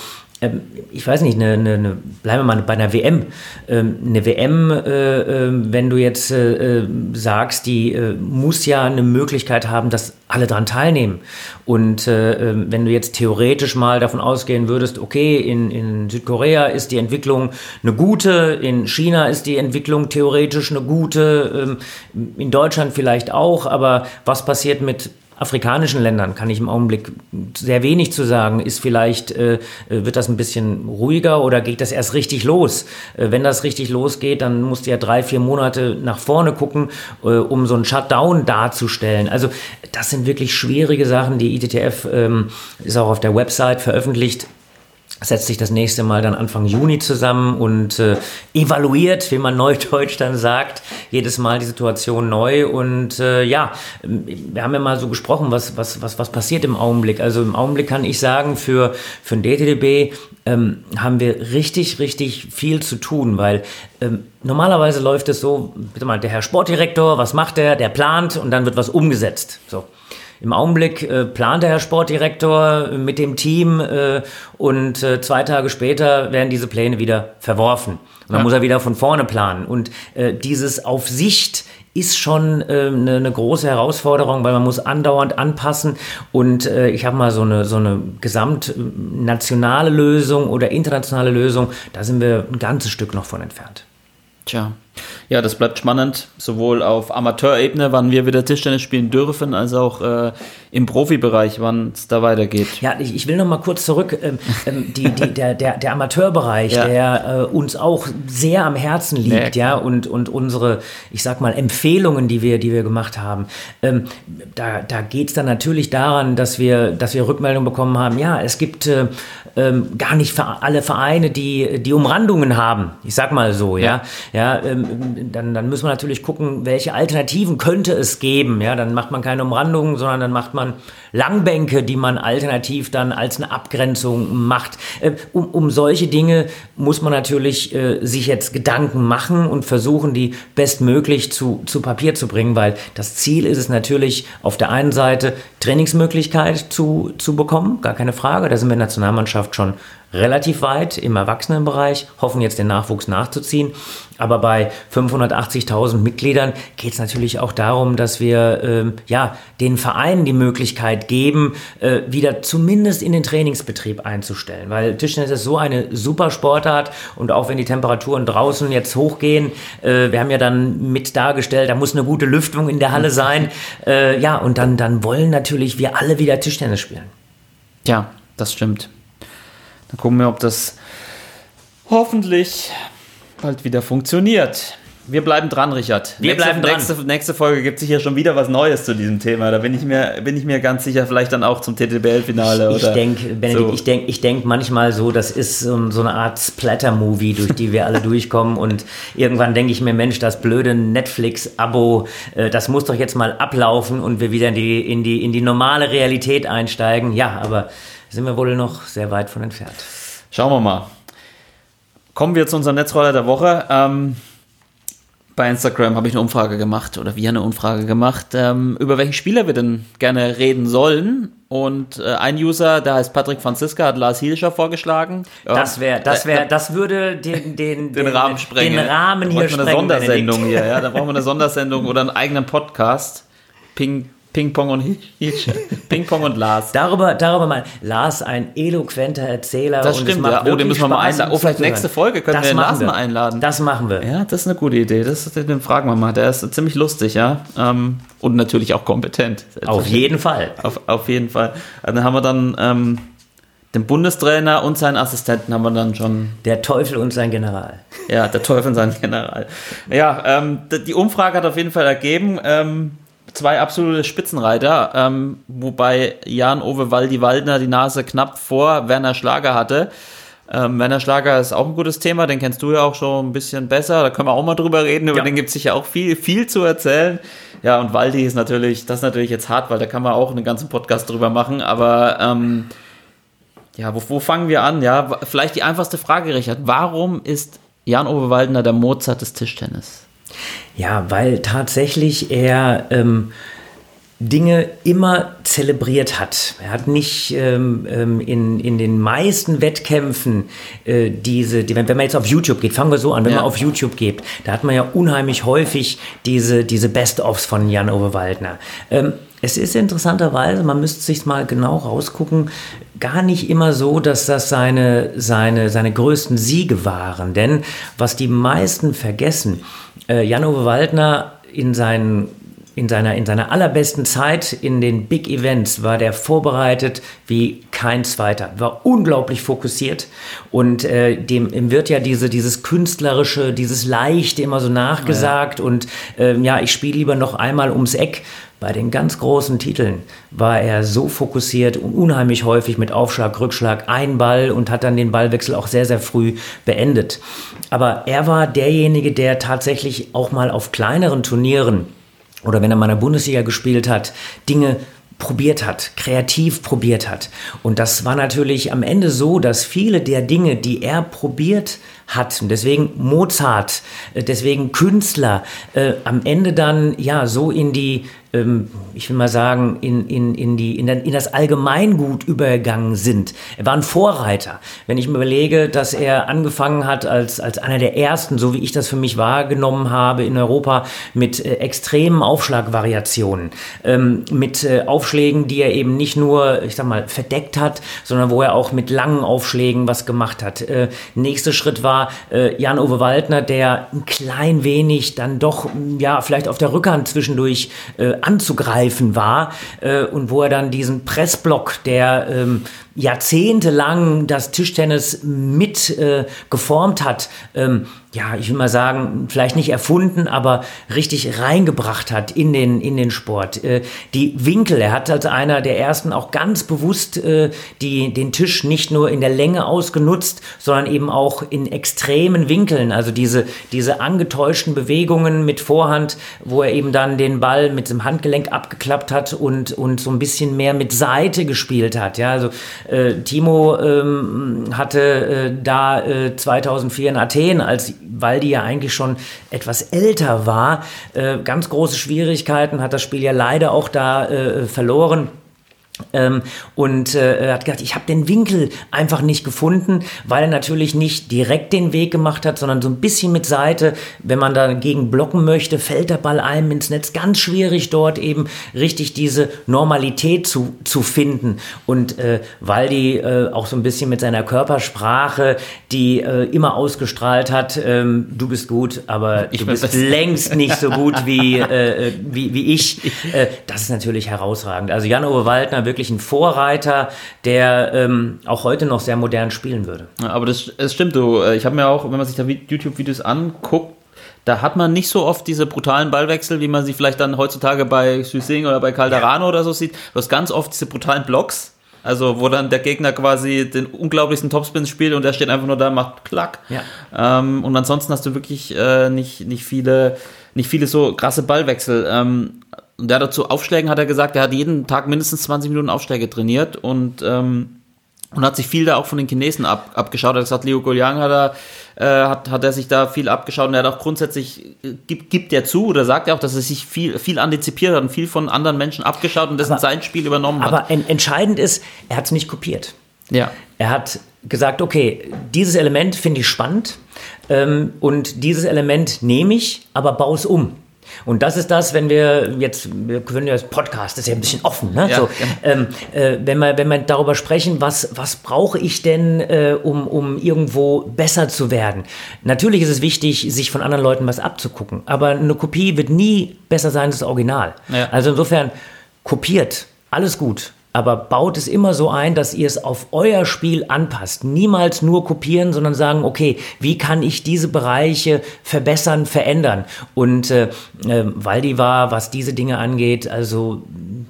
ähm, ich weiß nicht, eine, eine, eine, bleiben wir mal bei einer WM. Ähm, eine WM, äh, äh, wenn du jetzt äh, äh sagst, die muss ja eine Möglichkeit haben, dass alle daran teilnehmen. Und ähm, wenn du jetzt theoretisch mal davon ausgehen würdest, okay, in, in Südkorea ist die Entwicklung eine gute, in China ist die Entwicklung theoretisch eine gute, ähm, in Deutschland vielleicht auch, aber was passiert mit afrikanischen Ländern kann ich im Augenblick sehr wenig zu sagen. Ist vielleicht, äh, wird das ein bisschen ruhiger oder geht das erst richtig los? Äh, wenn das richtig losgeht, dann musst du ja drei, vier Monate nach vorne gucken, äh, um so einen Shutdown darzustellen. Also das sind wirklich schwierige Sachen. Die ITTF ähm, ist auch auf der Website veröffentlicht setzt sich das nächste Mal dann Anfang Juni zusammen und äh, evaluiert, wie man neudeutsch dann sagt, jedes Mal die Situation neu. Und äh, ja, wir haben ja mal so gesprochen, was, was, was, was passiert im Augenblick. Also im Augenblick kann ich sagen, für, für den DTDB ähm, haben wir richtig, richtig viel zu tun, weil ähm, normalerweise läuft es so, bitte mal, der Herr Sportdirektor, was macht der? Der plant und dann wird was umgesetzt. So. Im Augenblick äh, plant der Herr Sportdirektor mit dem Team äh, und äh, zwei Tage später werden diese Pläne wieder verworfen. Und dann ja. muss er wieder von vorne planen. Und äh, dieses auf Sicht ist schon äh, eine, eine große Herausforderung, weil man muss andauernd anpassen. Und äh, ich habe mal so eine, so eine gesamtnationale Lösung oder internationale Lösung, da sind wir ein ganzes Stück noch von entfernt. Tja, ja, das bleibt spannend, sowohl auf Amateurebene, wann wir wieder Tischtennis spielen dürfen, als auch äh, im Profibereich, wann es da weitergeht. Ja, ich, ich will noch mal kurz zurück. Ähm, ähm, die, die, der, der, der Amateurbereich, ja. der äh, uns auch sehr am Herzen liegt, ja, ja, und, und unsere, ich sag mal, Empfehlungen, die wir, die wir gemacht haben. Ähm, da da geht es dann natürlich daran, dass wir, dass wir Rückmeldungen bekommen haben, ja, es gibt äh, ähm, gar nicht alle Vereine, die, die Umrandungen haben. Ich sag mal so, ja. Ja, ja ähm, dann, dann müssen wir natürlich gucken, welche Alternativen könnte es geben. Ja, dann macht man keine Umrandungen, sondern dann macht man Langbänke, die man alternativ dann als eine Abgrenzung macht. Äh, um, um solche Dinge muss man natürlich äh, sich jetzt Gedanken machen und versuchen, die bestmöglich zu, zu Papier zu bringen, weil das Ziel ist es natürlich auf der einen Seite Trainingsmöglichkeit zu, zu bekommen, gar keine Frage. Da sind wir in der Nationalmannschaft schon relativ weit im Erwachsenenbereich, hoffen jetzt den Nachwuchs nachzuziehen. Aber bei 580.000 Mitgliedern geht es natürlich auch darum, dass wir ähm, ja, den Vereinen die Möglichkeit geben, äh, wieder zumindest in den Trainingsbetrieb einzustellen. Weil Tischtennis ist so eine super Sportart und auch wenn die Temperaturen draußen jetzt hochgehen, äh, wir haben ja dann mit dargestellt, da muss eine gute Lüftung in der Halle sein. Äh, ja, und dann, dann wollen natürlich wir alle wieder Tischtennis spielen. Ja, das stimmt. Dann gucken wir, ob das hoffentlich bald wieder funktioniert. Wir bleiben dran, Richard. Wir nächste, bleiben dran. Nächste, nächste Folge gibt sicher schon wieder was Neues zu diesem Thema. Da bin ich mir, bin ich mir ganz sicher, vielleicht dann auch zum TTBL-Finale. Ich, ich denke, Benedikt, so. ich denke ich denk manchmal so, das ist so, so eine Art Splatter-Movie, durch die wir alle durchkommen. Und irgendwann denke ich mir, Mensch, das blöde Netflix-Abo, äh, das muss doch jetzt mal ablaufen und wir wieder in die, in, die, in die normale Realität einsteigen. Ja, aber sind wir wohl noch sehr weit von entfernt. Schauen wir mal. Kommen wir zu unserem Netzroller der Woche. Ähm, bei Instagram habe ich eine Umfrage gemacht oder wir eine Umfrage gemacht, ähm, über welchen Spieler wir denn gerne reden sollen. Und äh, ein User, der heißt Patrick Franziska, hat Lars Hielscher vorgeschlagen. Das wäre, das wäre, das würde den, den, den, den Rahmen sprengen. Den Rahmen hier sprengen. eine Sondersendung hier, ja. Da brauchen wir eine Sondersendung oder einen eigenen Podcast. Ping, Ping-Pong und Ping-Pong und Lars. Darüber, darüber mal. Lars, ein eloquenter Erzähler. Das stimmt, ja. Oh, den müssen wir mal einladen. Oh, vielleicht nächste Folge können das wir den Lars wir. mal einladen. Das machen wir. Ja, das ist eine gute Idee. Das, den fragen wir mal. Der ist ziemlich lustig, ja. Ähm, und natürlich auch kompetent. Auf jeden Fall. Auf, auf jeden Fall. Dann haben wir dann ähm, den Bundestrainer und seinen Assistenten haben wir dann schon. Der Teufel und sein General. Ja, der Teufel und sein General. Ja, ähm, die Umfrage hat auf jeden Fall ergeben, ähm, zwei absolute Spitzenreiter, ähm, wobei Jan-Ove Waldi-Waldner die Nase knapp vor Werner Schlager hatte. Ähm, Werner Schlager ist auch ein gutes Thema, den kennst du ja auch schon ein bisschen besser, da können wir auch mal drüber reden, über ja. den gibt es sicher auch viel, viel zu erzählen. Ja, und Waldi ist natürlich, das ist natürlich jetzt hart, weil da kann man auch einen ganzen Podcast drüber machen, aber ähm, ja, wo, wo fangen wir an? Ja, vielleicht die einfachste Frage, Richard, warum ist Jan-Ove Waldner der Mozart des Tischtennis? Ja, weil tatsächlich er ähm, Dinge immer zelebriert hat. Er hat nicht ähm, ähm, in, in den meisten Wettkämpfen äh, diese, die, wenn, wenn man jetzt auf YouTube geht, fangen wir so an, wenn Ja. man auf YouTube geht, da hat man ja unheimlich häufig diese, diese Best-ofs von Jan-Ove Waldner. Ähm, es ist interessanterweise, man müsste sich mal genau rausgucken, gar nicht immer so, dass das seine, seine, seine größten Siege waren. Denn was die meisten vergessen, äh, Jan-Ove Waldner in seinen in seiner, in seiner allerbesten Zeit in den Big Events war der vorbereitet wie kein zweiter. War unglaublich fokussiert und äh, dem ihm wird ja diese, dieses künstlerische, dieses Leichte immer so nachgesagt und ähm, ja, ich spiele lieber noch einmal ums Eck. Bei den ganz großen Titeln war er so fokussiert und unheimlich häufig mit Aufschlag, Rückschlag, ein Ball und hat dann den Ballwechsel auch sehr, sehr früh beendet. Aber er war derjenige, der tatsächlich auch mal auf kleineren Turnieren oder wenn er mal in der Bundesliga gespielt hat, Dinge probiert hat, kreativ probiert hat. Und das war natürlich am Ende so, dass viele der Dinge, die er probiert hat, und deswegen Mozart, äh, deswegen Künstler, äh, am Ende dann ja so in die, ähm, ich will mal sagen, in, in, in, die, in, in das Allgemeingut übergegangen sind. Er war ein Vorreiter. Wenn ich mir überlege, dass er angefangen hat als, als einer der ersten, so wie ich das für mich wahrgenommen habe in Europa, mit äh, extremen Aufschlagvariationen, ähm, mit äh, Aufschlägen, die er eben nicht nur, ich sag mal, verdeckt hat, sondern wo er auch mit langen Aufschlägen was gemacht hat. Äh, nächster Schritt war äh, Jan-Ove Waldner, der ein klein wenig dann doch, ja, vielleicht auf der Rückhand zwischendurch äh, anzugreifen war äh, und wo er dann diesen Pressblock, der ähm, jahrzehntelang das Tischtennis mit äh, geformt hat, ähm, ja, ich will mal sagen, vielleicht nicht erfunden, aber richtig reingebracht hat in den, in den Sport. Äh, die Winkel, er hat als einer der ersten auch ganz bewusst äh, die, den Tisch nicht nur in der Länge ausgenutzt, sondern eben auch in extremen Winkeln. Also diese, diese angetäuschten Bewegungen mit Vorhand, wo er eben dann den Ball mit dem Handgelenk abgeklappt hat und, und so ein bisschen mehr mit Seite gespielt hat. Ja, also äh, Timo ähm, hatte äh, da äh, 2004 in Athen, als Waldi ja eigentlich schon etwas älter war, äh, ganz große Schwierigkeiten, hat das Spiel ja leider auch da äh, verloren. Ähm, und äh, er hat gesagt, ich habe den Winkel einfach nicht gefunden, weil er natürlich nicht direkt den Weg gemacht hat, sondern so ein bisschen mit Seite. Wenn man dagegen blocken möchte, fällt der Ball einem ins Netz. Ganz schwierig dort eben richtig diese Normalität zu, zu finden. Und äh, weil die äh, auch so ein bisschen mit seiner Körpersprache, die äh, immer ausgestrahlt hat, ähm, du bist gut, aber Ich du bist längst nicht so gut wie, äh, äh, wie, wie ich. Äh, das ist natürlich herausragend. Also Jan-Uwe Waldner wirklich ein Vorreiter, der ähm, auch heute noch sehr modern spielen würde. Ja, Aber das, das stimmt, du. Äh, Ich habe mir auch, wenn man sich da Vi- YouTube-Videos anguckt, da hat man nicht so oft diese brutalen Ballwechsel, wie man sie vielleicht dann heutzutage bei Süßing oder bei Calderano oder so sieht. Du hast ganz oft diese brutalen Blocks. Also, wo dann der Gegner quasi den unglaublichsten Topspin spielt und der steht einfach nur da, macht klack. Ja. Ähm, und ansonsten hast du wirklich äh, nicht, nicht viele, nicht viele so krasse Ballwechsel. Ähm, und der dazu Aufschlägen hat er gesagt, er hat jeden Tag mindestens 20 Minuten Aufschläge trainiert und ähm, und hat sich viel da auch von den Chinesen ab, abgeschaut. Er hat gesagt, Liu Guoliang hat er, äh, hat, hat er sich da viel abgeschaut und er hat auch grundsätzlich, äh, gibt, gibt er zu oder sagt er auch, dass er sich viel, viel antizipiert hat und viel von anderen Menschen abgeschaut und das in Aber- sein Spiel übernommen hat. Aber en entscheidend ist, er hat es nicht kopiert. Ja. Er hat gesagt, okay, dieses Element finde ich spannend ähm, und dieses Element nehme ich, aber baue es um. Und das ist das, wenn wir jetzt, wir können ja das Podcast, das ist ja ein bisschen offen, ne? Ja, so, genau. ähm, äh, wenn, wir, wenn wir darüber sprechen, was, was brauche ich denn, äh, um, um irgendwo besser zu werden? Natürlich ist es wichtig, sich von anderen Leuten was abzugucken, aber eine Kopie wird nie besser sein als das Original. Ja. Also insofern, kopiert, alles gut. Aber baut es immer so ein, dass ihr es auf euer Spiel anpasst. Niemals nur kopieren, sondern sagen, okay, wie kann ich diese Bereiche verbessern, verändern? Und äh, äh, Waldi war, was diese Dinge angeht, also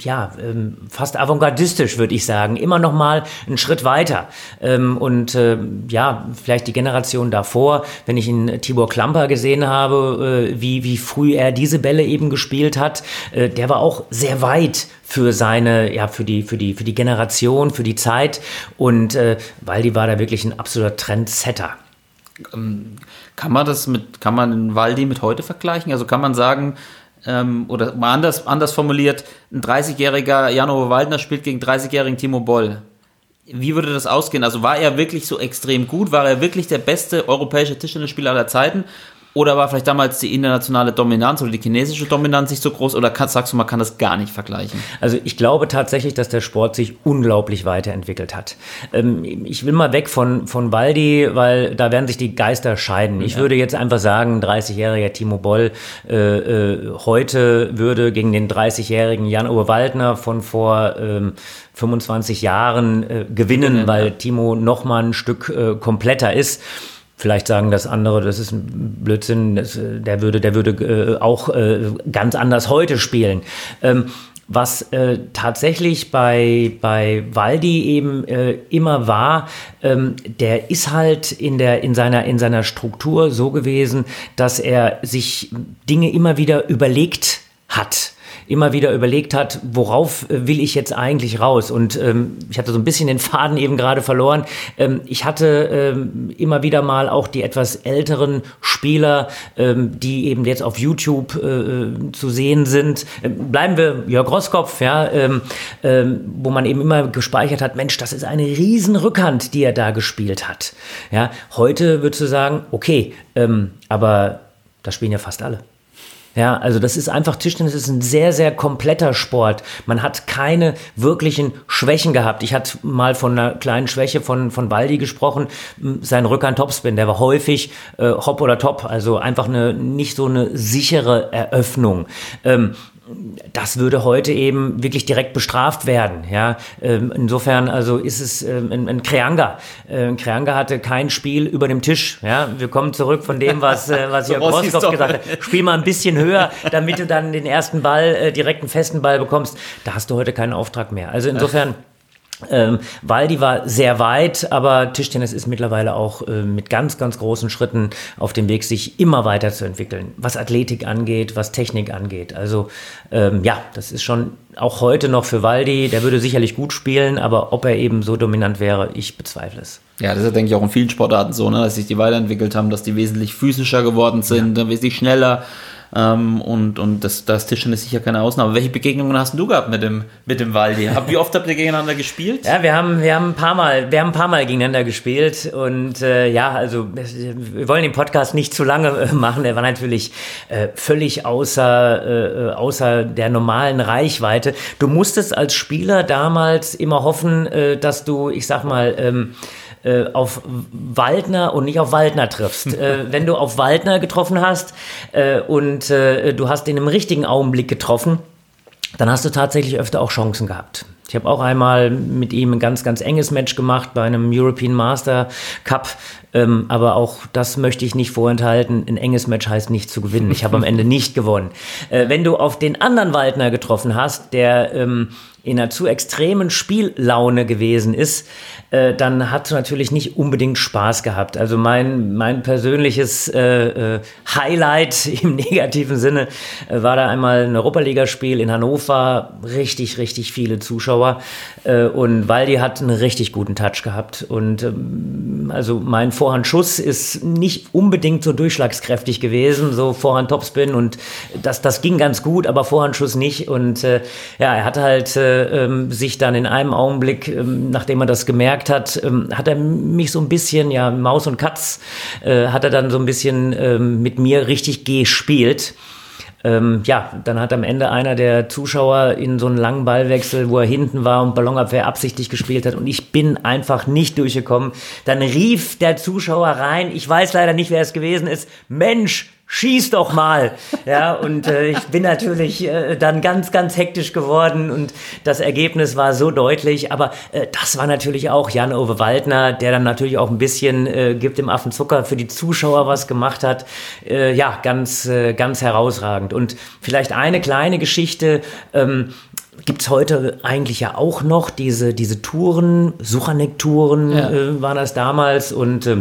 ja, ähm, fast avantgardistisch, würde ich sagen. Immer noch mal einen Schritt weiter. Ähm, und äh, ja, vielleicht die Generation davor, wenn ich ihn Tibor Klamper gesehen habe, äh, wie, wie früh er diese Bälle eben gespielt hat, äh, der war auch sehr weit für seine, ja, für die, für die, für die Generation, für die Zeit. Und äh, Waldi war da wirklich ein absoluter Trendsetter. Kann man das mit, kann man Waldi mit heute vergleichen? Also kann man sagen, ähm, oder mal anders, anders formuliert, ein 30-jähriger Jano Waldner spielt gegen 30-jährigen Timo Boll. Wie würde das ausgehen? Also war er wirklich so extrem gut? War er wirklich der beste europäische Tischtennisspieler aller Zeiten? Oder war vielleicht damals die internationale Dominanz oder die chinesische Dominanz nicht so groß? Oder kann, sagst du, man kann das gar nicht vergleichen? Also ich glaube tatsächlich, dass der Sport sich unglaublich weiterentwickelt hat. Ähm, ich will mal weg von, von Waldi, weil da werden sich die Geister scheiden. Ich ja. würde jetzt einfach sagen, 30-jähriger Timo Boll äh, äh, heute würde gegen den 30-jährigen Jan-Uwe Waldner von vor ähm, 25 Jahren äh, gewinnen, ja. weil Timo noch mal ein Stück äh, kompletter ist. Vielleicht sagen das andere, das ist ein Blödsinn, das, äh, der würde, der würde äh, auch äh, ganz anders heute spielen. Ähm, was äh, tatsächlich bei, bei Waldi eben äh, immer war, ähm, der ist halt in, der, in, seiner, in seiner Struktur so gewesen, dass er sich Dinge immer wieder überlegt hat immer wieder überlegt hat, worauf äh, will ich jetzt eigentlich raus? Und ähm, ich hatte so ein bisschen den Faden eben gerade verloren. Ähm, ich hatte ähm, immer wieder mal auch die etwas älteren Spieler, ähm, die eben jetzt auf YouTube äh, zu sehen sind. Ähm, bleiben wir Jörg Rosskopf, ja, ähm, wo man eben immer gespeichert hat, Mensch, das ist eine riesen Rückhand, die er da gespielt hat. Ja, heute würdest du sagen, okay, aber das spielen ja fast alle. Ja, also das ist einfach, Tischtennis ist ein sehr, sehr kompletter Sport. Man hat keine wirklichen Schwächen gehabt. Ich hatte mal von einer kleinen Schwäche von, von Waldi gesprochen, sein Rückhand Topspin, der war häufig äh, Hop oder Top, also einfach eine nicht so eine sichere Eröffnung. Ähm, das würde heute eben wirklich direkt bestraft werden. Ja, ähm, insofern also ist es ähm, ein, ein Kreanga. Äh, ein Kreanga hatte kein Spiel über dem Tisch. Ja, wir kommen zurück von dem, was äh, was Jörg Roskopf gesagt hat. Spiel mal ein bisschen höher, damit du dann den ersten Ball äh, direkt einen festen Ball bekommst. Da hast du heute keinen Auftrag mehr. Also insofern. Ähm, Waldi war sehr weit, aber Tischtennis ist mittlerweile auch äh, mit ganz, ganz großen Schritten auf dem Weg, sich immer weiterzuentwickeln, was Athletik angeht, was Technik angeht. Also ähm, ja, das ist schon auch heute noch für Waldi, der würde sicherlich gut spielen, aber ob er eben so dominant wäre, ich bezweifle es. Ja, das ist, denke ich, auch in vielen Sportarten so, ne, dass sich die weiterentwickelt haben, dass die wesentlich physischer geworden sind, ja. wesentlich schneller ähm, und, und das, das Tischtennis ist sicher keine Ausnahme. Welche Begegnungen hast du gehabt mit dem, mit dem Waldi? Wie oft habt ihr gegeneinander gespielt? Ja, wir haben, wir haben ein paar Mal, wir haben ein paar Mal gegeneinander gespielt und äh, ja, also wir wollen den Podcast nicht zu lange äh, machen. Er war natürlich äh, völlig außer, äh, außer der normalen Reichweite. Du musstest als Spieler damals immer hoffen, äh, dass du, ich sag mal, ähm, äh, auf Waldner und nicht auf Waldner triffst. äh, wenn du auf Waldner getroffen hast äh, und äh, du hast ihn im richtigen Augenblick getroffen, dann hast du tatsächlich öfter auch Chancen gehabt. Ich habe auch einmal mit ihm ein ganz, ganz enges Match gemacht bei einem European Master Cup. Ähm, aber auch das möchte ich nicht vorenthalten. Ein enges Match heißt nicht zu gewinnen. Ich habe am Ende nicht gewonnen. Äh, wenn du auf den anderen Waldner getroffen hast, der ähm, in einer zu extremen Spiellaune gewesen ist, äh, dann hat natürlich nicht unbedingt Spaß gehabt. Also mein, mein persönliches äh, äh, Highlight im negativen Sinne äh, war da einmal ein Europaligaspiel in Hannover, richtig, richtig viele Zuschauer. Äh, und Waldi hat einen richtig guten Touch gehabt. Und ähm, also mein Vorhandschuss ist nicht unbedingt so durchschlagskräftig gewesen, so Vorhand Topspin und das, das ging ganz gut, aber Vorhandschuss nicht. Und äh, ja, er hatte halt ähm, sich dann in einem Augenblick, ähm, nachdem er das gemerkt hat, ähm, hat er mich so ein bisschen, ja, Maus und Katz, äh, hat er dann so ein bisschen ähm, mit mir richtig gespielt. Ähm, ja, dann hat am Ende einer der Zuschauer in so einen langen Ballwechsel, wo er hinten war und Ballonabwehr absichtlich gespielt hat und ich bin einfach nicht durchgekommen. Dann rief der Zuschauer rein, ich weiß leider nicht, wer es gewesen ist, Mensch, schieß doch mal. Ja, und äh, ich bin natürlich äh, dann ganz, ganz hektisch geworden und das Ergebnis war so deutlich. Aber äh, das war natürlich auch Jan-Ove Waldner, der dann natürlich auch ein bisschen äh, gibt dem Affenzucker für die Zuschauer was gemacht hat. Äh, ja, ganz, äh, ganz herausragend. Und vielleicht eine kleine Geschichte. Ähm, Gibt es heute eigentlich ja auch noch diese, diese Touren, Suchanek-Touren ja. äh, waren das damals und äh,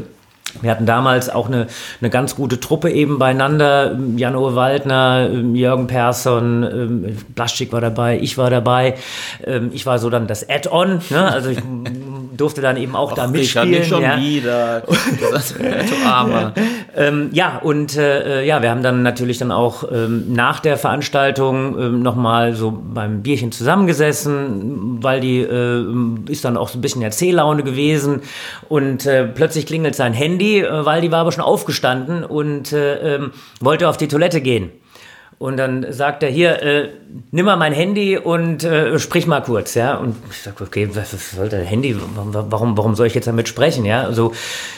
wir hatten damals auch eine, eine ganz gute Truppe eben beieinander. Jan-Uwe Waldner, Jürgen Persson, ähm, Blaschik war dabei, ich war dabei. Ähm, ich war so dann das Add-on. Ne? Also ich durfte dann eben auch da Ach, mitspielen. Richard, nicht schon ja. wieder. Du Armer. Ähm, ja, und äh, ja, wir haben dann natürlich dann auch ähm, nach der Veranstaltung ähm, nochmal so beim Bierchen zusammengesessen, weil die äh, ist dann auch so ein bisschen Erzähllaune gewesen und äh, plötzlich klingelt sein Handy, äh, weil die war aber schon aufgestanden und äh, ähm, wollte auf die Toilette gehen. Und dann sagt er hier, äh, nimm mal mein Handy und äh, sprich mal kurz, ja. Und ich sag, okay, was, was soll der Handy? Warum, warum soll ich jetzt damit sprechen, ja? Also,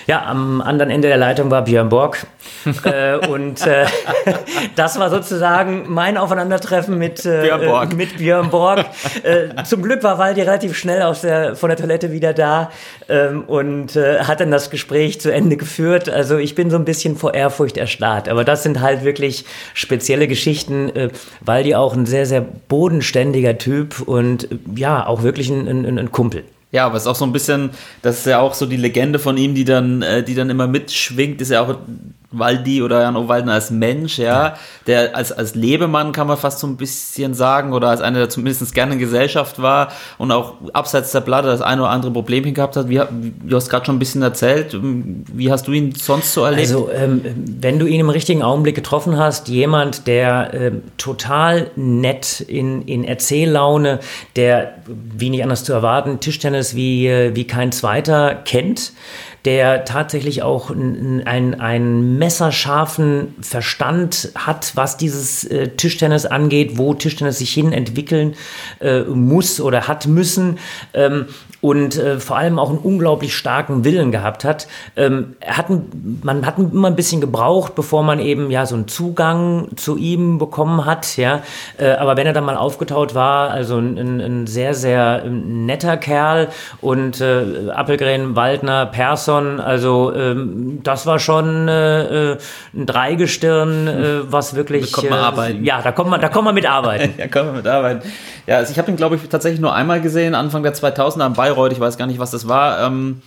ja, am anderen Ende der Leitung war Björn Borg. äh, und äh, das war sozusagen mein Aufeinandertreffen mit, äh, Björn Borg. mit Björn Borg. äh, zum Glück war Waldi relativ schnell aus der, von der Toilette wieder da ähm, und äh, hat dann das Gespräch zu Ende geführt. Also ich bin so ein bisschen vor Ehrfurcht erstarrt. Aber das sind halt wirklich spezielle Geschichten, äh, weil die auch ein sehr, sehr bodenständiger Typ und äh, ja, auch wirklich ein, ein, ein Kumpel. Ja, aber es ist auch so ein bisschen, das ist ja auch so die Legende von ihm, die dann, äh, die dann immer mitschwingt, ist ja auch Waldi oder Jan Owalden als Mensch, ja, der als, als Lebemann kann man fast so ein bisschen sagen oder als einer, der zumindest gerne in Gesellschaft war und auch abseits der Platte das eine oder andere Problemchen gehabt hat. Wie, du hast gerade schon ein bisschen erzählt, wie hast du ihn sonst so erlebt? Also, ähm, wenn du ihn im richtigen Augenblick getroffen hast, jemand, der ähm, total nett in, in Erzähllaune, der, wie nicht anders zu erwarten, Tischtennis wie, äh, wie kein zweiter kennt, der tatsächlich auch einen, messerscharfen Verstand hat, was dieses äh, Tischtennis angeht, wo Tischtennis sich hin entwickeln äh, muss oder hat müssen. Ähm, und äh, vor allem auch einen unglaublich starken Willen gehabt hat. Ähm, hat man hat immer ein bisschen gebraucht, bevor man eben ja so einen Zugang zu ihm bekommen hat. Ja, äh, aber wenn er dann mal aufgetaut war, also ein, ein, sehr sehr netter Kerl und äh, Appelgren, Waldner, Persson, also ähm, das war schon äh, äh, ein Dreigestirn, äh, was wirklich. Da kommt man äh, arbeiten. Ja, da kommt man, da kommt man mitarbeiten. ja, kann man mitarbeiten. Ja, also ich habe ihn, glaube ich, tatsächlich nur einmal gesehen, Anfang der 2000er am Bayreuth. Ich weiß gar nicht, was das war. Ähm,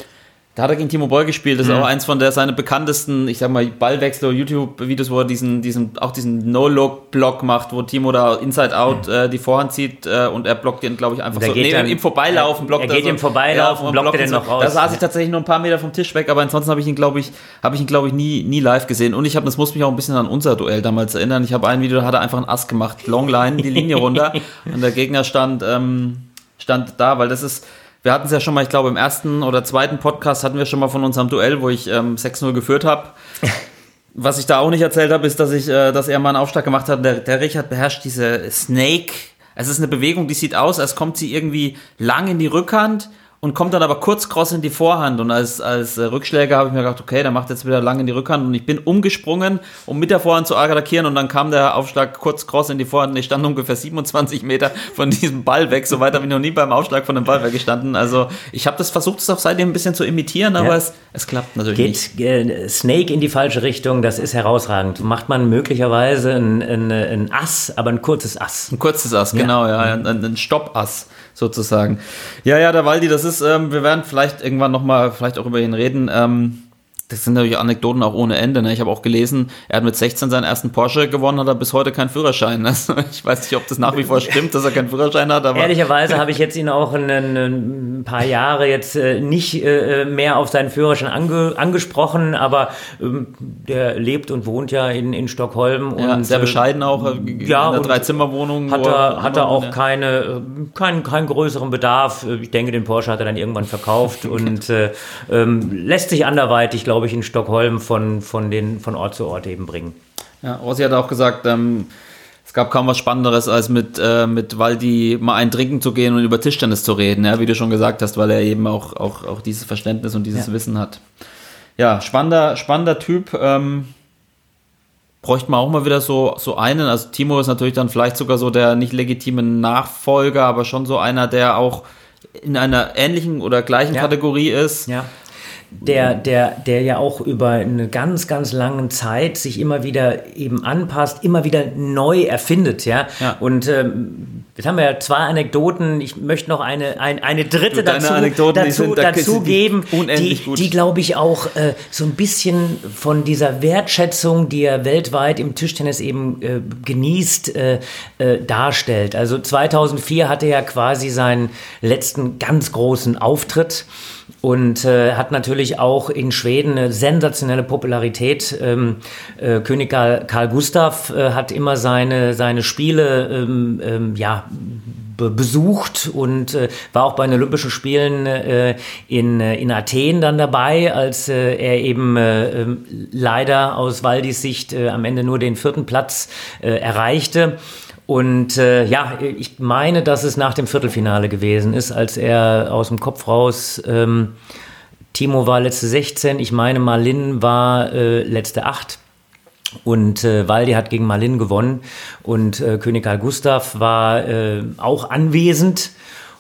da hat er gegen Timo Boll gespielt. Das ist Mhm. auch eins von der seine bekanntesten, ich sag mal, Ballwechsel YouTube-Videos, wo er diesen, diesen, auch diesen No-Look-Block macht, wo Timo da Inside-Out äh, die Vorhand zieht äh, und er blockt den, glaube ich, einfach Der so. geht dann- im Vorbeilaufen blockt er geht so. im Vorbeilaufen, und blockt er den ihn noch raus. Da saß ich tatsächlich nur ein paar Meter vom Tisch weg, aber ansonsten habe ich ihn, glaube ich, habe ich ihn, glaube ich, nie, nie live gesehen. Und ich habe, das muss mich auch ein bisschen an unser Duell damals erinnern. Ich habe ein Video, da hat er einfach einen Ass gemacht, Longline, die Linie runter und der Gegner stand, ähm, stand da, weil das ist, wir hatten es ja schon mal, ich glaube, im ersten oder zweiten Podcast hatten wir schon mal von unserem Duell, wo ich ähm, 6-0 geführt habe. Was ich da auch nicht erzählt habe, ist, dass ich, äh, dass er mal einen Aufschlag gemacht hat. Der, der Richard beherrscht diese Snake. Es ist eine Bewegung, die sieht aus, als kommt sie irgendwie lang in die Rückhand und kommt dann aber kurz cross in die Vorhand. Und als, als äh, Rückschläger habe ich mir gedacht, okay, der macht jetzt wieder lang in die Rückhand. Und ich bin umgesprungen, um mit der Vorhand zu attackieren. Und dann kam der Aufschlag kurz cross in die Vorhand. Und ich stand ungefähr 27 Meter von diesem Ball weg. So weit habe ich noch nie beim Aufschlag von dem Ball weggestanden. Also ich habe das versucht, es auch seitdem ein bisschen zu imitieren, aber Ja. es, es klappt natürlich nicht. Geht äh, Snake in die falsche Richtung, das ist herausragend. Macht man möglicherweise ein, ein, ein Ass, aber ein kurzes Ass. Ein kurzes Ass, genau, ja, ein, ein Stoppass sozusagen. Ja, ja, der Waldi, das ist, ähm, wir werden vielleicht irgendwann nochmal, vielleicht auch über ihn reden. Ähm, das sind natürlich Anekdoten auch ohne Ende. Ne? Ich habe auch gelesen, er hat mit 16 seinen ersten Porsche gewonnen, hat er bis heute keinen Führerschein. Also, ich weiß nicht, ob das nach wie vor stimmt, dass er keinen Führerschein hat, aber Ehrlicherweise habe ich jetzt ihn auch in, in, ein paar Jahre jetzt äh, nicht äh, mehr auf seinen Führerschein ange, angesprochen, aber ähm, der lebt und wohnt ja in, in Stockholm. ja, und, sehr äh, bescheiden auch, ja, in einer Dreizimmerwohnung. Hat er, hat er auch ja. keine, keinen, keinen größeren Bedarf. Ich denke, den Porsche hat er dann irgendwann verkauft und äh, ähm, lässt sich anderweitig, glaube ich, in Stockholm von, von, den, von Ort zu Ort eben bringen. Ja, Rossi hat auch gesagt, ähm, es gab kaum was Spannenderes, als mit, äh, mit Waldi mal einen trinken zu gehen und über Tischtennis zu reden, ja, wie du schon gesagt hast, weil er eben auch, auch, auch dieses Verständnis und dieses Ja. Wissen hat. Ja, spannender, spannender Typ. Ähm, bräuchte man auch mal wieder so, so einen. Also Timo ist natürlich dann vielleicht sogar so der nicht legitime Nachfolger, aber schon so einer, der auch in einer ähnlichen oder gleichen Ja. Kategorie ist. Ja. Der, der, der ja auch über eine ganz, ganz lange Zeit sich immer wieder eben anpasst, immer wieder neu erfindet, ja. Ja. Und ähm, Jetzt haben wir ja zwei Anekdoten. Ich möchte noch eine, ein, eine dritte dazu, Anekdoten, die dazu, sind- da- dazu die geben, die, gut. die glaube ich, auch äh, so ein bisschen von dieser Wertschätzung, die er weltweit im Tischtennis eben äh, genießt, äh, äh, darstellt. Also 2004 hatte er quasi seinen letzten ganz großen Auftritt und äh, hat natürlich auch in Schweden eine sensationelle Popularität. Ähm, äh, König Karl, Karl Gustav äh, hat immer seine, seine Spiele ähm, ähm, ja, be besucht und äh, war auch bei den Olympischen Spielen äh, in, äh, in Athen dann dabei, als äh, er eben äh, ähm, leider aus Waldis Sicht äh, am Ende nur den vierten Platz äh, erreichte. Und äh, ja, ich meine, dass es nach dem Viertelfinale gewesen ist, als er aus dem Kopf raus, ähm, Timo war letzte 16, ich meine, Marlin war äh, letzte 8. Und äh, Waldi hat gegen Malin gewonnen und äh, König Karl Gustav war äh, auch anwesend.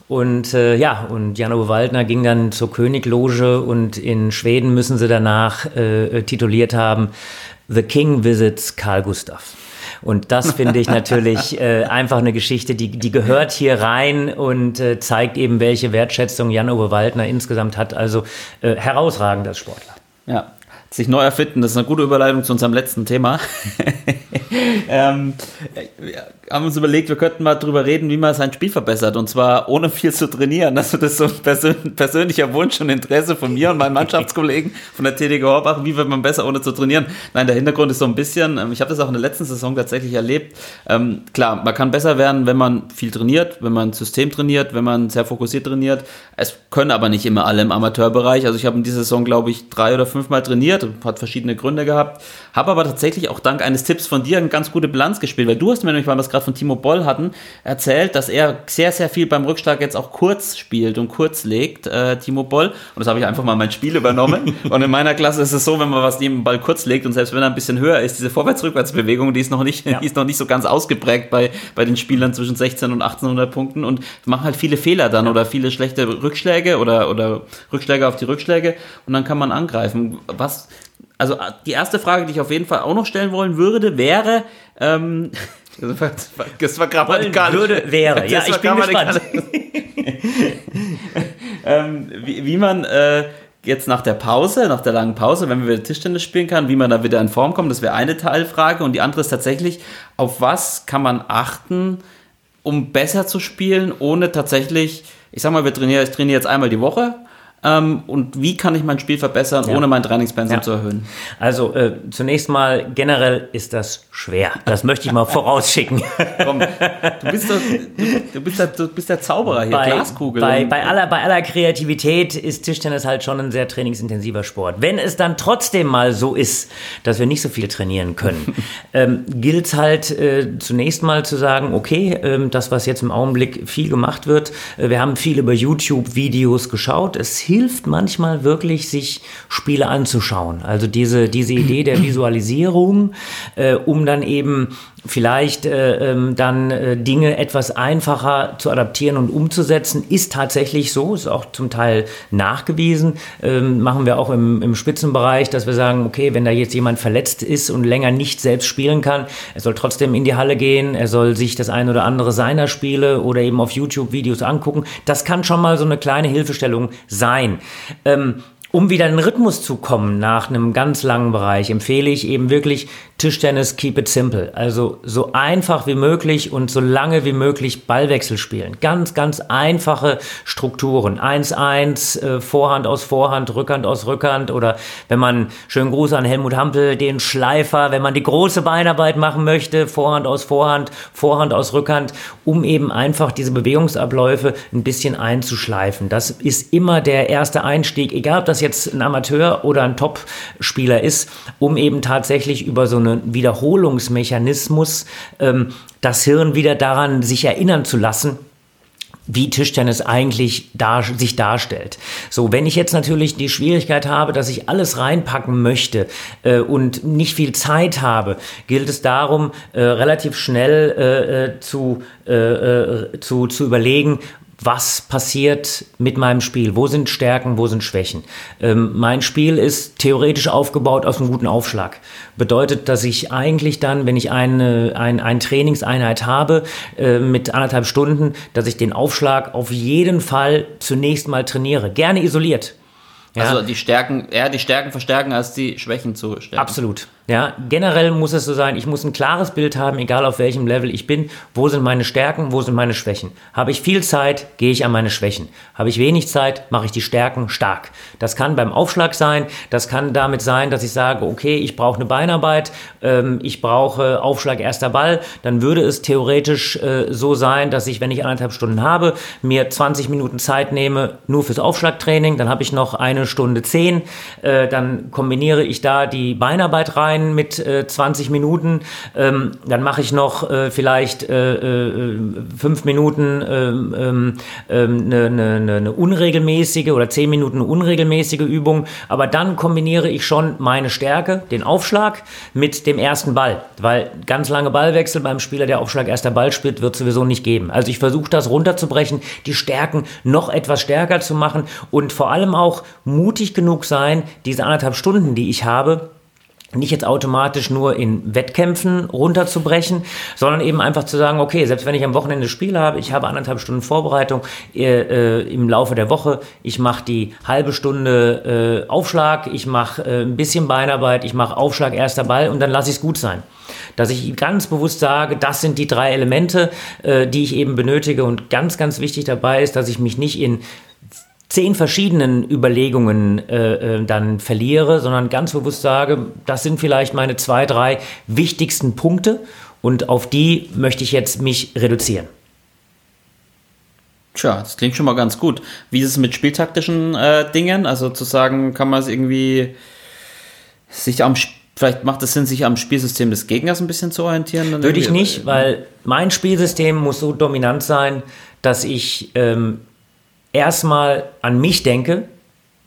Und äh, ja, und Jan-Uwe Waldner ging dann zur Königloge und in Schweden müssen sie danach äh, tituliert haben, The King visits Karl Gustav. Und das finde ich natürlich äh, einfach eine Geschichte, die, die gehört hier rein und äh, zeigt eben, welche Wertschätzung Jan-Uwe Waldner insgesamt hat. Also äh, herausragend als Sportler. Ja, sich neu erfinden, das ist eine gute Überleitung zu unserem letzten Thema. ähm, wir haben uns überlegt, wir könnten mal drüber reden, wie man sein Spiel verbessert und zwar ohne viel zu trainieren. Also das ist so ein persön persönlicher Wunsch und Interesse von mir und meinen Mannschaftskollegen von der TDG Horbach, wie wird man besser ohne zu trainieren. Nein, der Hintergrund ist so ein bisschen, ähm, ich habe das auch in der letzten Saison tatsächlich erlebt. Ähm, klar, man kann besser werden, wenn man viel trainiert, wenn man System trainiert, wenn man sehr fokussiert trainiert. Es können aber nicht immer alle im Amateurbereich. Also ich habe in dieser Saison, glaube ich, drei oder fünfmal trainiert, hat verschiedene Gründe gehabt, habe aber tatsächlich auch dank eines Tipps von dir eine ganz gute Bilanz gespielt, weil du hast mir nämlich, weil wir es gerade von Timo Boll hatten, erzählt, dass er sehr, sehr viel beim Rückschlag jetzt auch kurz spielt und kurz legt, äh, Timo Boll. Und das habe ich einfach mal mein Spiel übernommen. und in meiner Klasse ist es so, wenn man was neben den Ball kurz legt und selbst wenn er ein bisschen höher ist, diese Vorwärts-Rückwärts-Bewegung, die ist noch nicht, Ja. die ist noch nicht so ganz ausgeprägt bei, bei den Spielern zwischen 16 und 1800 Punkten und machen halt viele Fehler dann oder viele schlechte Rückschläge oder, oder Rückschläge auf die Rückschläge und dann kann man angreifen. Was, also die erste Frage, die ich auf jeden Fall auch noch stellen wollen würde, wäre, ähm, das war, das war grammatikalisch. Würde, wäre. Ja, Das war ich bin gespannt. ähm, wie, wie man äh, jetzt nach der Pause, nach der langen Pause, wenn man wieder Tischtennis spielen kann, wie man da wieder in Form kommt, das wäre eine Teilfrage. Und die andere ist tatsächlich, auf was kann man achten, um besser zu spielen, ohne tatsächlich, ich sag mal, wir trainieren, ich trainiere jetzt einmal die Woche. Ähm, und wie kann ich mein Spiel verbessern, Ja. ohne mein Trainingspensum Ja. zu erhöhen? Also äh, zunächst mal, generell ist das schwer. Das möchte ich mal vorausschicken. Komm, du bist, doch, du, bist der, du bist der Zauberer hier, Glaskugel. Bei, bei, aller, bei aller Kreativität ist Tischtennis halt schon ein sehr trainingsintensiver Sport. Wenn es dann trotzdem mal so ist, dass wir nicht so viel trainieren können, ähm, gilt es halt äh, zunächst mal zu sagen, okay, ähm, das, was jetzt im Augenblick viel gemacht wird, äh, wir haben viel über YouTube-Videos geschaut. Es hilft manchmal wirklich, sich Spiele anzuschauen. Also diese, diese Idee der Visualisierung, äh, um dann eben vielleicht äh, ähm, dann äh, Dinge etwas einfacher zu adaptieren und umzusetzen, ist tatsächlich so, ist auch zum Teil nachgewiesen. Ähm, machen wir auch im, im Spitzenbereich, dass wir sagen, okay, wenn da jetzt jemand verletzt ist und länger nicht selbst spielen kann, er soll trotzdem in die Halle gehen, er soll sich das ein oder andere seiner Spiele oder eben auf YouTube Videos angucken. Das kann schon mal so eine kleine Hilfestellung sein. Ähm, um wieder in den Rhythmus zu kommen nach einem ganz langen Bereich, empfehle ich eben wirklich Tischtennis Keep It Simple. Also so einfach wie möglich und so lange wie möglich Ballwechsel spielen. Ganz, ganz einfache Strukturen. 1-1, äh, Vorhand aus Vorhand, Rückhand aus Rückhand oder wenn man, schönen Gruß an Helmut Hampel, den Schleifer, wenn man die große Beinarbeit machen möchte, Vorhand aus Vorhand, Vorhand aus Rückhand, um eben einfach diese Bewegungsabläufe ein bisschen einzuschleifen. Das ist immer der erste Einstieg, egal ob das jetzt ein Amateur oder ein Top-Spieler ist, um eben tatsächlich über so einen Wiederholungsmechanismus ähm, das Hirn wieder daran sich erinnern zu lassen, wie Tischtennis eigentlich dar, sich darstellt. So, wenn ich jetzt natürlich die Schwierigkeit habe, dass ich alles reinpacken möchte äh, und nicht viel Zeit habe, gilt es darum, äh, relativ schnell äh, äh, zu, äh, äh, zu, zu überlegen, was passiert mit meinem Spiel, wo sind Stärken, wo sind Schwächen. Ähm, mein Spiel ist theoretisch aufgebaut aus einem guten Aufschlag. Bedeutet, dass ich eigentlich dann, wenn ich eine, ein, eine Trainingseinheit habe äh, mit anderthalb Stunden, dass ich den Aufschlag auf jeden Fall zunächst mal trainiere. Gerne isoliert. Ja. Also die Stärken, eher die Stärken verstärken, als die Schwächen zu stärken. Absolut. Ja, generell muss es so sein, ich muss ein klares Bild haben, egal auf welchem Level ich bin, wo sind meine Stärken, wo sind meine Schwächen. Habe ich viel Zeit, gehe ich an meine Schwächen. Habe ich wenig Zeit, mache ich die Stärken stark. Das kann beim Aufschlag sein, das kann damit sein, dass ich sage, okay, ich brauche eine Beinarbeit, ähm, ich brauche Aufschlag erster Ball, dann würde es theoretisch äh, so sein, dass ich, wenn ich anderthalb Stunden habe, mir 20 Minuten Zeit nehme, nur fürs Aufschlagtraining, dann habe ich noch eine Stunde zehn, äh, dann kombiniere ich da die Beinarbeit rein, rein mit äh, 20 Minuten. Ähm, dann mache ich noch äh, vielleicht äh, äh fünf Minuten ähm, ähm, ähm, eine, eine, eine unregelmäßige oder zehn Minuten eine unregelmäßige Übung. Aber dann kombiniere ich schon meine Stärke, den Aufschlag, mit dem ersten Ball. Weil ganz lange Ballwechsel beim Spieler, der Aufschlag erster Ball spielt, wird sowieso nicht geben. Also ich versuche das runterzubrechen, die Stärken noch etwas stärker zu machen und vor allem auch mutig genug sein, diese anderthalb Stunden, die ich habe, nicht jetzt automatisch nur in Wettkämpfen runterzubrechen, sondern eben einfach zu sagen, okay, selbst wenn ich am Wochenende Spiele habe, ich habe anderthalb Stunden Vorbereitung äh, äh im Laufe der Woche, ich mache die halbe Stunde äh, Aufschlag, ich mache äh, ein bisschen Beinarbeit, ich mache Aufschlag erster Ball und dann lasse ich es gut sein. Dass ich ganz bewusst sage, das sind die drei Elemente, äh, die ich eben benötige und ganz, ganz wichtig dabei ist, dass ich mich nicht in zehn verschiedenen Überlegungen äh, äh, dann verliere, sondern ganz bewusst sage, das sind vielleicht meine zwei, drei wichtigsten Punkte und auf die möchte ich jetzt mich reduzieren. Tja, das klingt schon mal ganz gut. Wie ist es mit spieltaktischen äh, Dingen? Also zu sagen, kann man es irgendwie sich am Vielleicht macht es Sinn, sich am Spielsystem des Gegners ein bisschen zu orientieren? Würde ich nicht, weil mein Spielsystem muss so dominant sein, dass ich ähm, erstmal an mich denke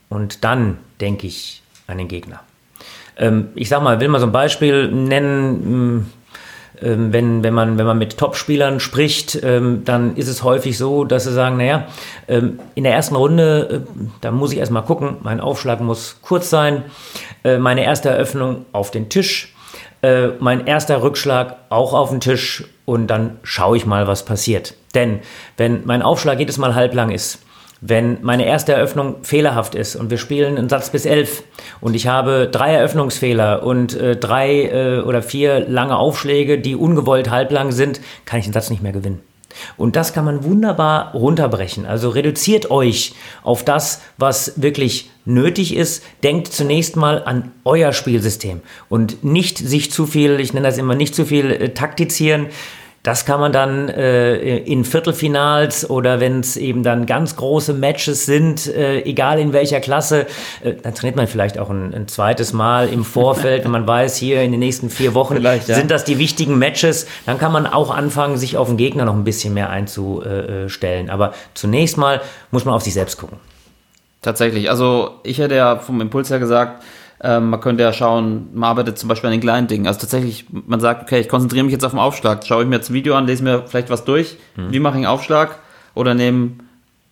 und dann denke ich an den Gegner. Ähm, ich sag mal, will mal so ein Beispiel nennen. Mm, ähm, wenn, wenn, man, wenn man mit Topspielern spricht, ähm, dann ist es häufig so, dass sie sagen, naja, ähm, in der ersten Runde, äh, da muss ich erstmal gucken, mein Aufschlag muss kurz sein, äh, meine erste Eröffnung auf den Tisch, äh, mein erster Rückschlag auch auf den Tisch und dann schaue ich mal, was passiert. Denn wenn mein Aufschlag jedes Mal halblang ist, wenn meine erste Eröffnung fehlerhaft ist und wir spielen einen Satz bis elf und ich habe drei Eröffnungsfehler und äh, drei äh, oder vier lange Aufschläge, die ungewollt halblang sind, kann ich den Satz nicht mehr gewinnen. Und das kann man wunderbar runterbrechen. Also reduziert euch auf das, was wirklich nötig ist. Denkt zunächst mal an euer Spielsystem und nicht sich zu viel, ich nenne das immer nicht zu viel äh, taktizieren. Das kann man dann äh, in Viertelfinals oder wenn es eben dann ganz große Matches sind, äh, egal in welcher Klasse, äh, dann trainiert man vielleicht auch ein, ein, zweites Mal im Vorfeld, wenn man weiß, hier in den nächsten vier Wochen ja. sind das die wichtigen Matches. Dann kann man auch anfangen, sich auf den Gegner noch ein bisschen mehr einzustellen. Aber zunächst mal muss man auf sich selbst gucken. Tatsächlich. Also ich hätte ja vom Impuls her gesagt, ähm, man könnte ja schauen, man arbeitet zum Beispiel an den kleinen Dingen. Also tatsächlich, man sagt, okay, ich konzentriere mich jetzt auf den Aufschlag. Schaue ich mir jetzt ein Video an, lese mir vielleicht was durch. Hm. Wie mache ich einen Aufschlag? Oder nehme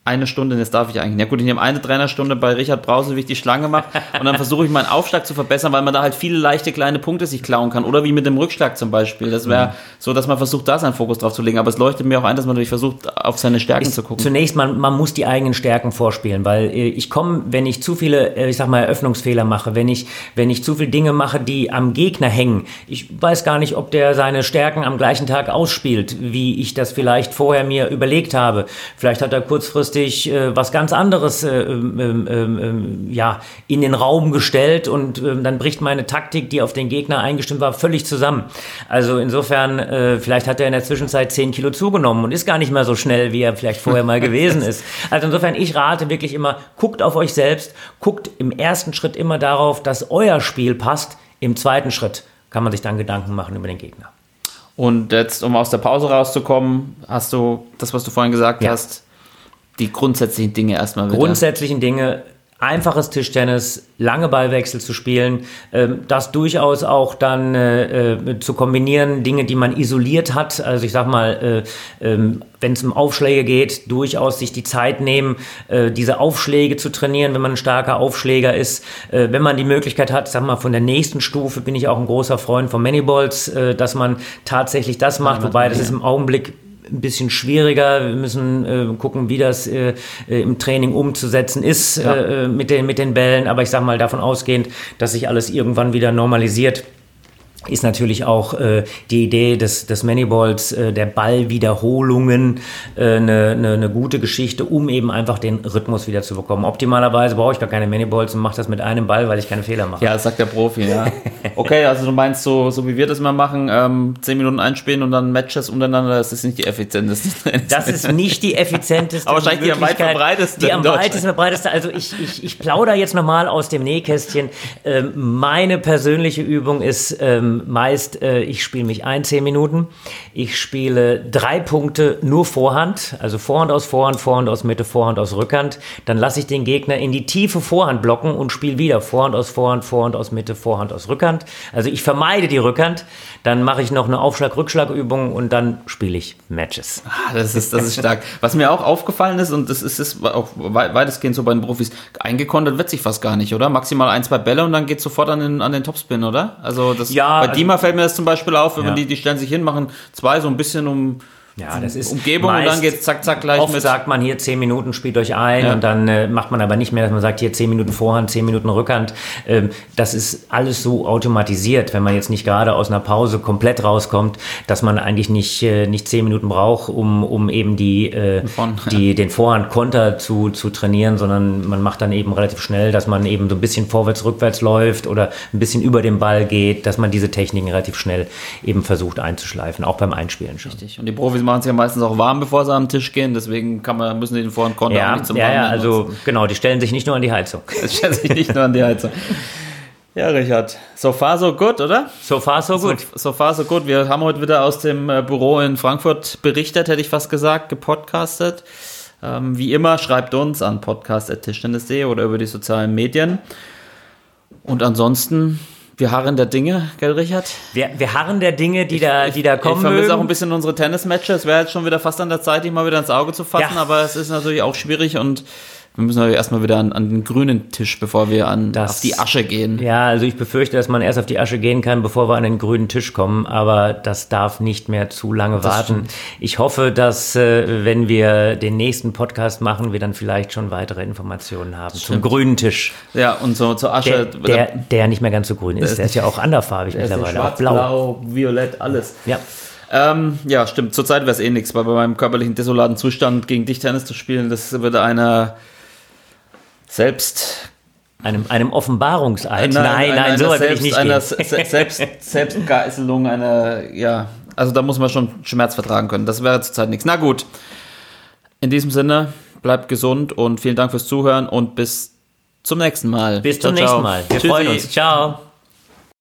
eine Stunde, jetzt darf ich eigentlich. Ja gut, ich nehme eine Trainerstunde bei Richard Brause, wie ich die Schlange mache und dann versuche ich meinen Aufschlag zu verbessern, weil man da halt viele leichte kleine Punkte sich klauen kann. Oder wie mit dem Rückschlag zum Beispiel. Das wäre mhm. so, dass man versucht, da seinen Fokus drauf zu legen. Aber es leuchtet mir auch ein, dass man natürlich versucht, auf seine Stärken ich, zu gucken. Zunächst, man, man muss die eigenen Stärken vorspielen, weil äh, ich komme, wenn ich zu viele, äh, ich sag mal, Eröffnungsfehler mache, wenn ich, wenn ich zu viele Dinge mache, die am Gegner hängen. Ich weiß gar nicht, ob der seine Stärken am gleichen Tag ausspielt, wie ich das vielleicht vorher mir überlegt habe. Vielleicht hat er kurzfristig äh, was ganz anderes äh, ähm, ähm, ähm, ja, in den Raum gestellt und dann bricht meine Taktik, die auf den Gegner eingestimmt war, völlig zusammen. Also insofern, äh, vielleicht hat er in der Zwischenzeit 10 Kilo zugenommen und ist gar nicht mehr so schnell, wie er vielleicht vorher mal gewesen ist. Also insofern, ich rate wirklich immer, guckt auf euch selbst, guckt im ersten Schritt immer darauf, dass euer Spiel passt. Im zweiten Schritt kann man sich dann Gedanken machen über den Gegner. Und jetzt, um aus der Pause rauszukommen, hast du das, was du vorhin gesagt ja. hast, die grundsätzlichen Dinge erstmal wieder. Grundsätzlichen Dinge einfaches Tischtennis, lange Ballwechsel zu spielen, ähm, das durchaus auch dann äh, äh, zu kombinieren, Dinge, die man isoliert hat, also ich sag mal, äh, ähm, wenn es um Aufschläge geht, durchaus sich die Zeit nehmen, äh, diese Aufschläge zu trainieren, wenn man ein starker Aufschläger ist. Äh, wenn man die Möglichkeit hat, sag mal, von der nächsten Stufe bin ich auch ein großer Freund von Manyballs, äh, dass man tatsächlich das macht, wobei das ist im Augenblick ein bisschen schwieriger. Wir müssen äh, gucken, wie das äh, äh, im Training umzusetzen ist Ja. äh, mit, den, mit den Bällen. Aber ich sage mal davon ausgehend, dass sich alles irgendwann wieder normalisiert. Ist natürlich auch äh, die Idee des, des Manyballs, äh, der Ballwiederholungen, äh, eine, eine, eine gute Geschichte, um eben einfach den Rhythmus wieder zu bekommen. Optimalerweise brauche ich gar keine Manyballs und mache das mit einem Ball, weil ich keine Fehler mache. Ja, das sagt der Profi, ja. Okay, also du meinst so, so wie wir das mal machen, ähm, 10 Minuten einspielen und dann Matches untereinander, das ist nicht die effizienteste Das ist nicht die effizienteste. Aber wahrscheinlich die am weit Möglichkeit, verbreitetste Die am weitesten verbreitetste. Also ich, ich, ich plaudere jetzt nochmal aus dem Nähkästchen. Ähm, meine persönliche Übung ist ähm, meist, äh, ich spiele mich ein, zehn Minuten. Ich spiele drei Punkte nur Vorhand, also Vorhand aus Vorhand, Vorhand aus Mitte, Vorhand aus Rückhand. Dann lasse ich den Gegner in die tiefe Vorhand blocken und spiele wieder Vorhand aus Vorhand, Vorhand aus Mitte, Vorhand aus Rückhand. Also ich vermeide die Rückhand. Dann mache ich noch eine Aufschlag-Rückschlag-Übung und dann spiele ich Matches. Ah, Das ist, das ist stark. Was mir auch aufgefallen ist, und das ist, ist auch wei- weitestgehend so bei den Profis, eingekontert wird sich fast gar nicht, oder? Maximal ein, zwei Bälle und dann geht sofort an den, an den Topspin, oder? Also das, Ja, bei also- Dima fällt mir das zum Beispiel auf, wenn man Ja. die, die stellen sich hin, machen zwei so ein bisschen um Ja, das ist Umgebung und dann geht's zack, zack gleich Oft mit. sagt man hier 10 Minuten, spielt euch ein Ja. und dann äh, macht man aber nicht mehr, dass man sagt, hier 10 Minuten Vorhand, 10 Minuten Rückhand. Ähm, das ist alles so automatisiert, wenn man jetzt nicht gerade aus einer Pause komplett rauskommt, dass man eigentlich nicht, äh, nicht 10 Minuten braucht, um, um eben die, äh, Vorhand, die, den Vorhand-Konter zu, zu trainieren, sondern man macht dann eben relativ schnell, dass man eben so ein bisschen vorwärts, rückwärts läuft oder ein bisschen über den Ball geht, dass man diese Techniken relativ schnell eben versucht einzuschleifen, auch beim Einspielen schon. Und die Profis machen es ja meistens auch warm, bevor sie am Tisch gehen, deswegen kann man, müssen die den Vor- und Konter auch Ja, nicht zum ja, ja, also genau, die stellen sich nicht nur an die Heizung. Das stellt sich nicht nur an die Heizung. Ja, Richard. So far, so good, oder? So far, so gut. So, so far, so good. Wir haben heute wieder aus dem äh, Büro in Frankfurt berichtet, hätte ich fast gesagt, gepodcastet. Ähm, wie immer, schreibt uns an podcast.tischtennis.de oder über die sozialen Medien. Und ansonsten, wir harren der Dinge, gell, Richard? Wir, wir harren der Dinge, die da, die da kommen ich vermisse mögen. auch ein bisschen unsere Tennismatches. Es wäre jetzt schon wieder fast an der Zeit, die mal wieder ins Auge zu fassen, Ja. aber es ist natürlich auch schwierig und wir müssen natürlich erstmal wieder an, an den grünen Tisch, bevor wir an, Das- auf die Asche gehen. Ja, also ich befürchte, dass man erst auf die Asche gehen kann, bevor wir an den grünen Tisch kommen, aber das darf nicht mehr zu lange warten. Ich hoffe, dass, äh, wenn wir den nächsten Podcast machen, wir dann vielleicht schon weitere Informationen haben zum grünen Tisch. Ja, und so zur Asche. Der, der, der nicht mehr ganz so grün ist. Der ist ja auch anderfarbig mittlerweile, auch schwarz, blau. blau, violett, alles. Ja. Ähm, ja, stimmt. Zurzeit wäre es eh nichts, weil bei meinem körperlichen desolaten Zustand gegen dich Tennis zu spielen, das würde einer selbst Einem, einem Offenbarungseid. Nein, einer- nein, einer so weit will ich nicht einer gehen. Se- selbst, Selbstgeißelung, einer, ja, also da muss man schon Schmerz vertragen können. Das wäre zurzeit nichts. Na gut. In diesem Sinne, bleibt gesund und vielen Dank fürs Zuhören und bis zum nächsten Mal. Bis zum ciao. nächsten Mal. Wir Tschüssi. freuen uns. Ciao.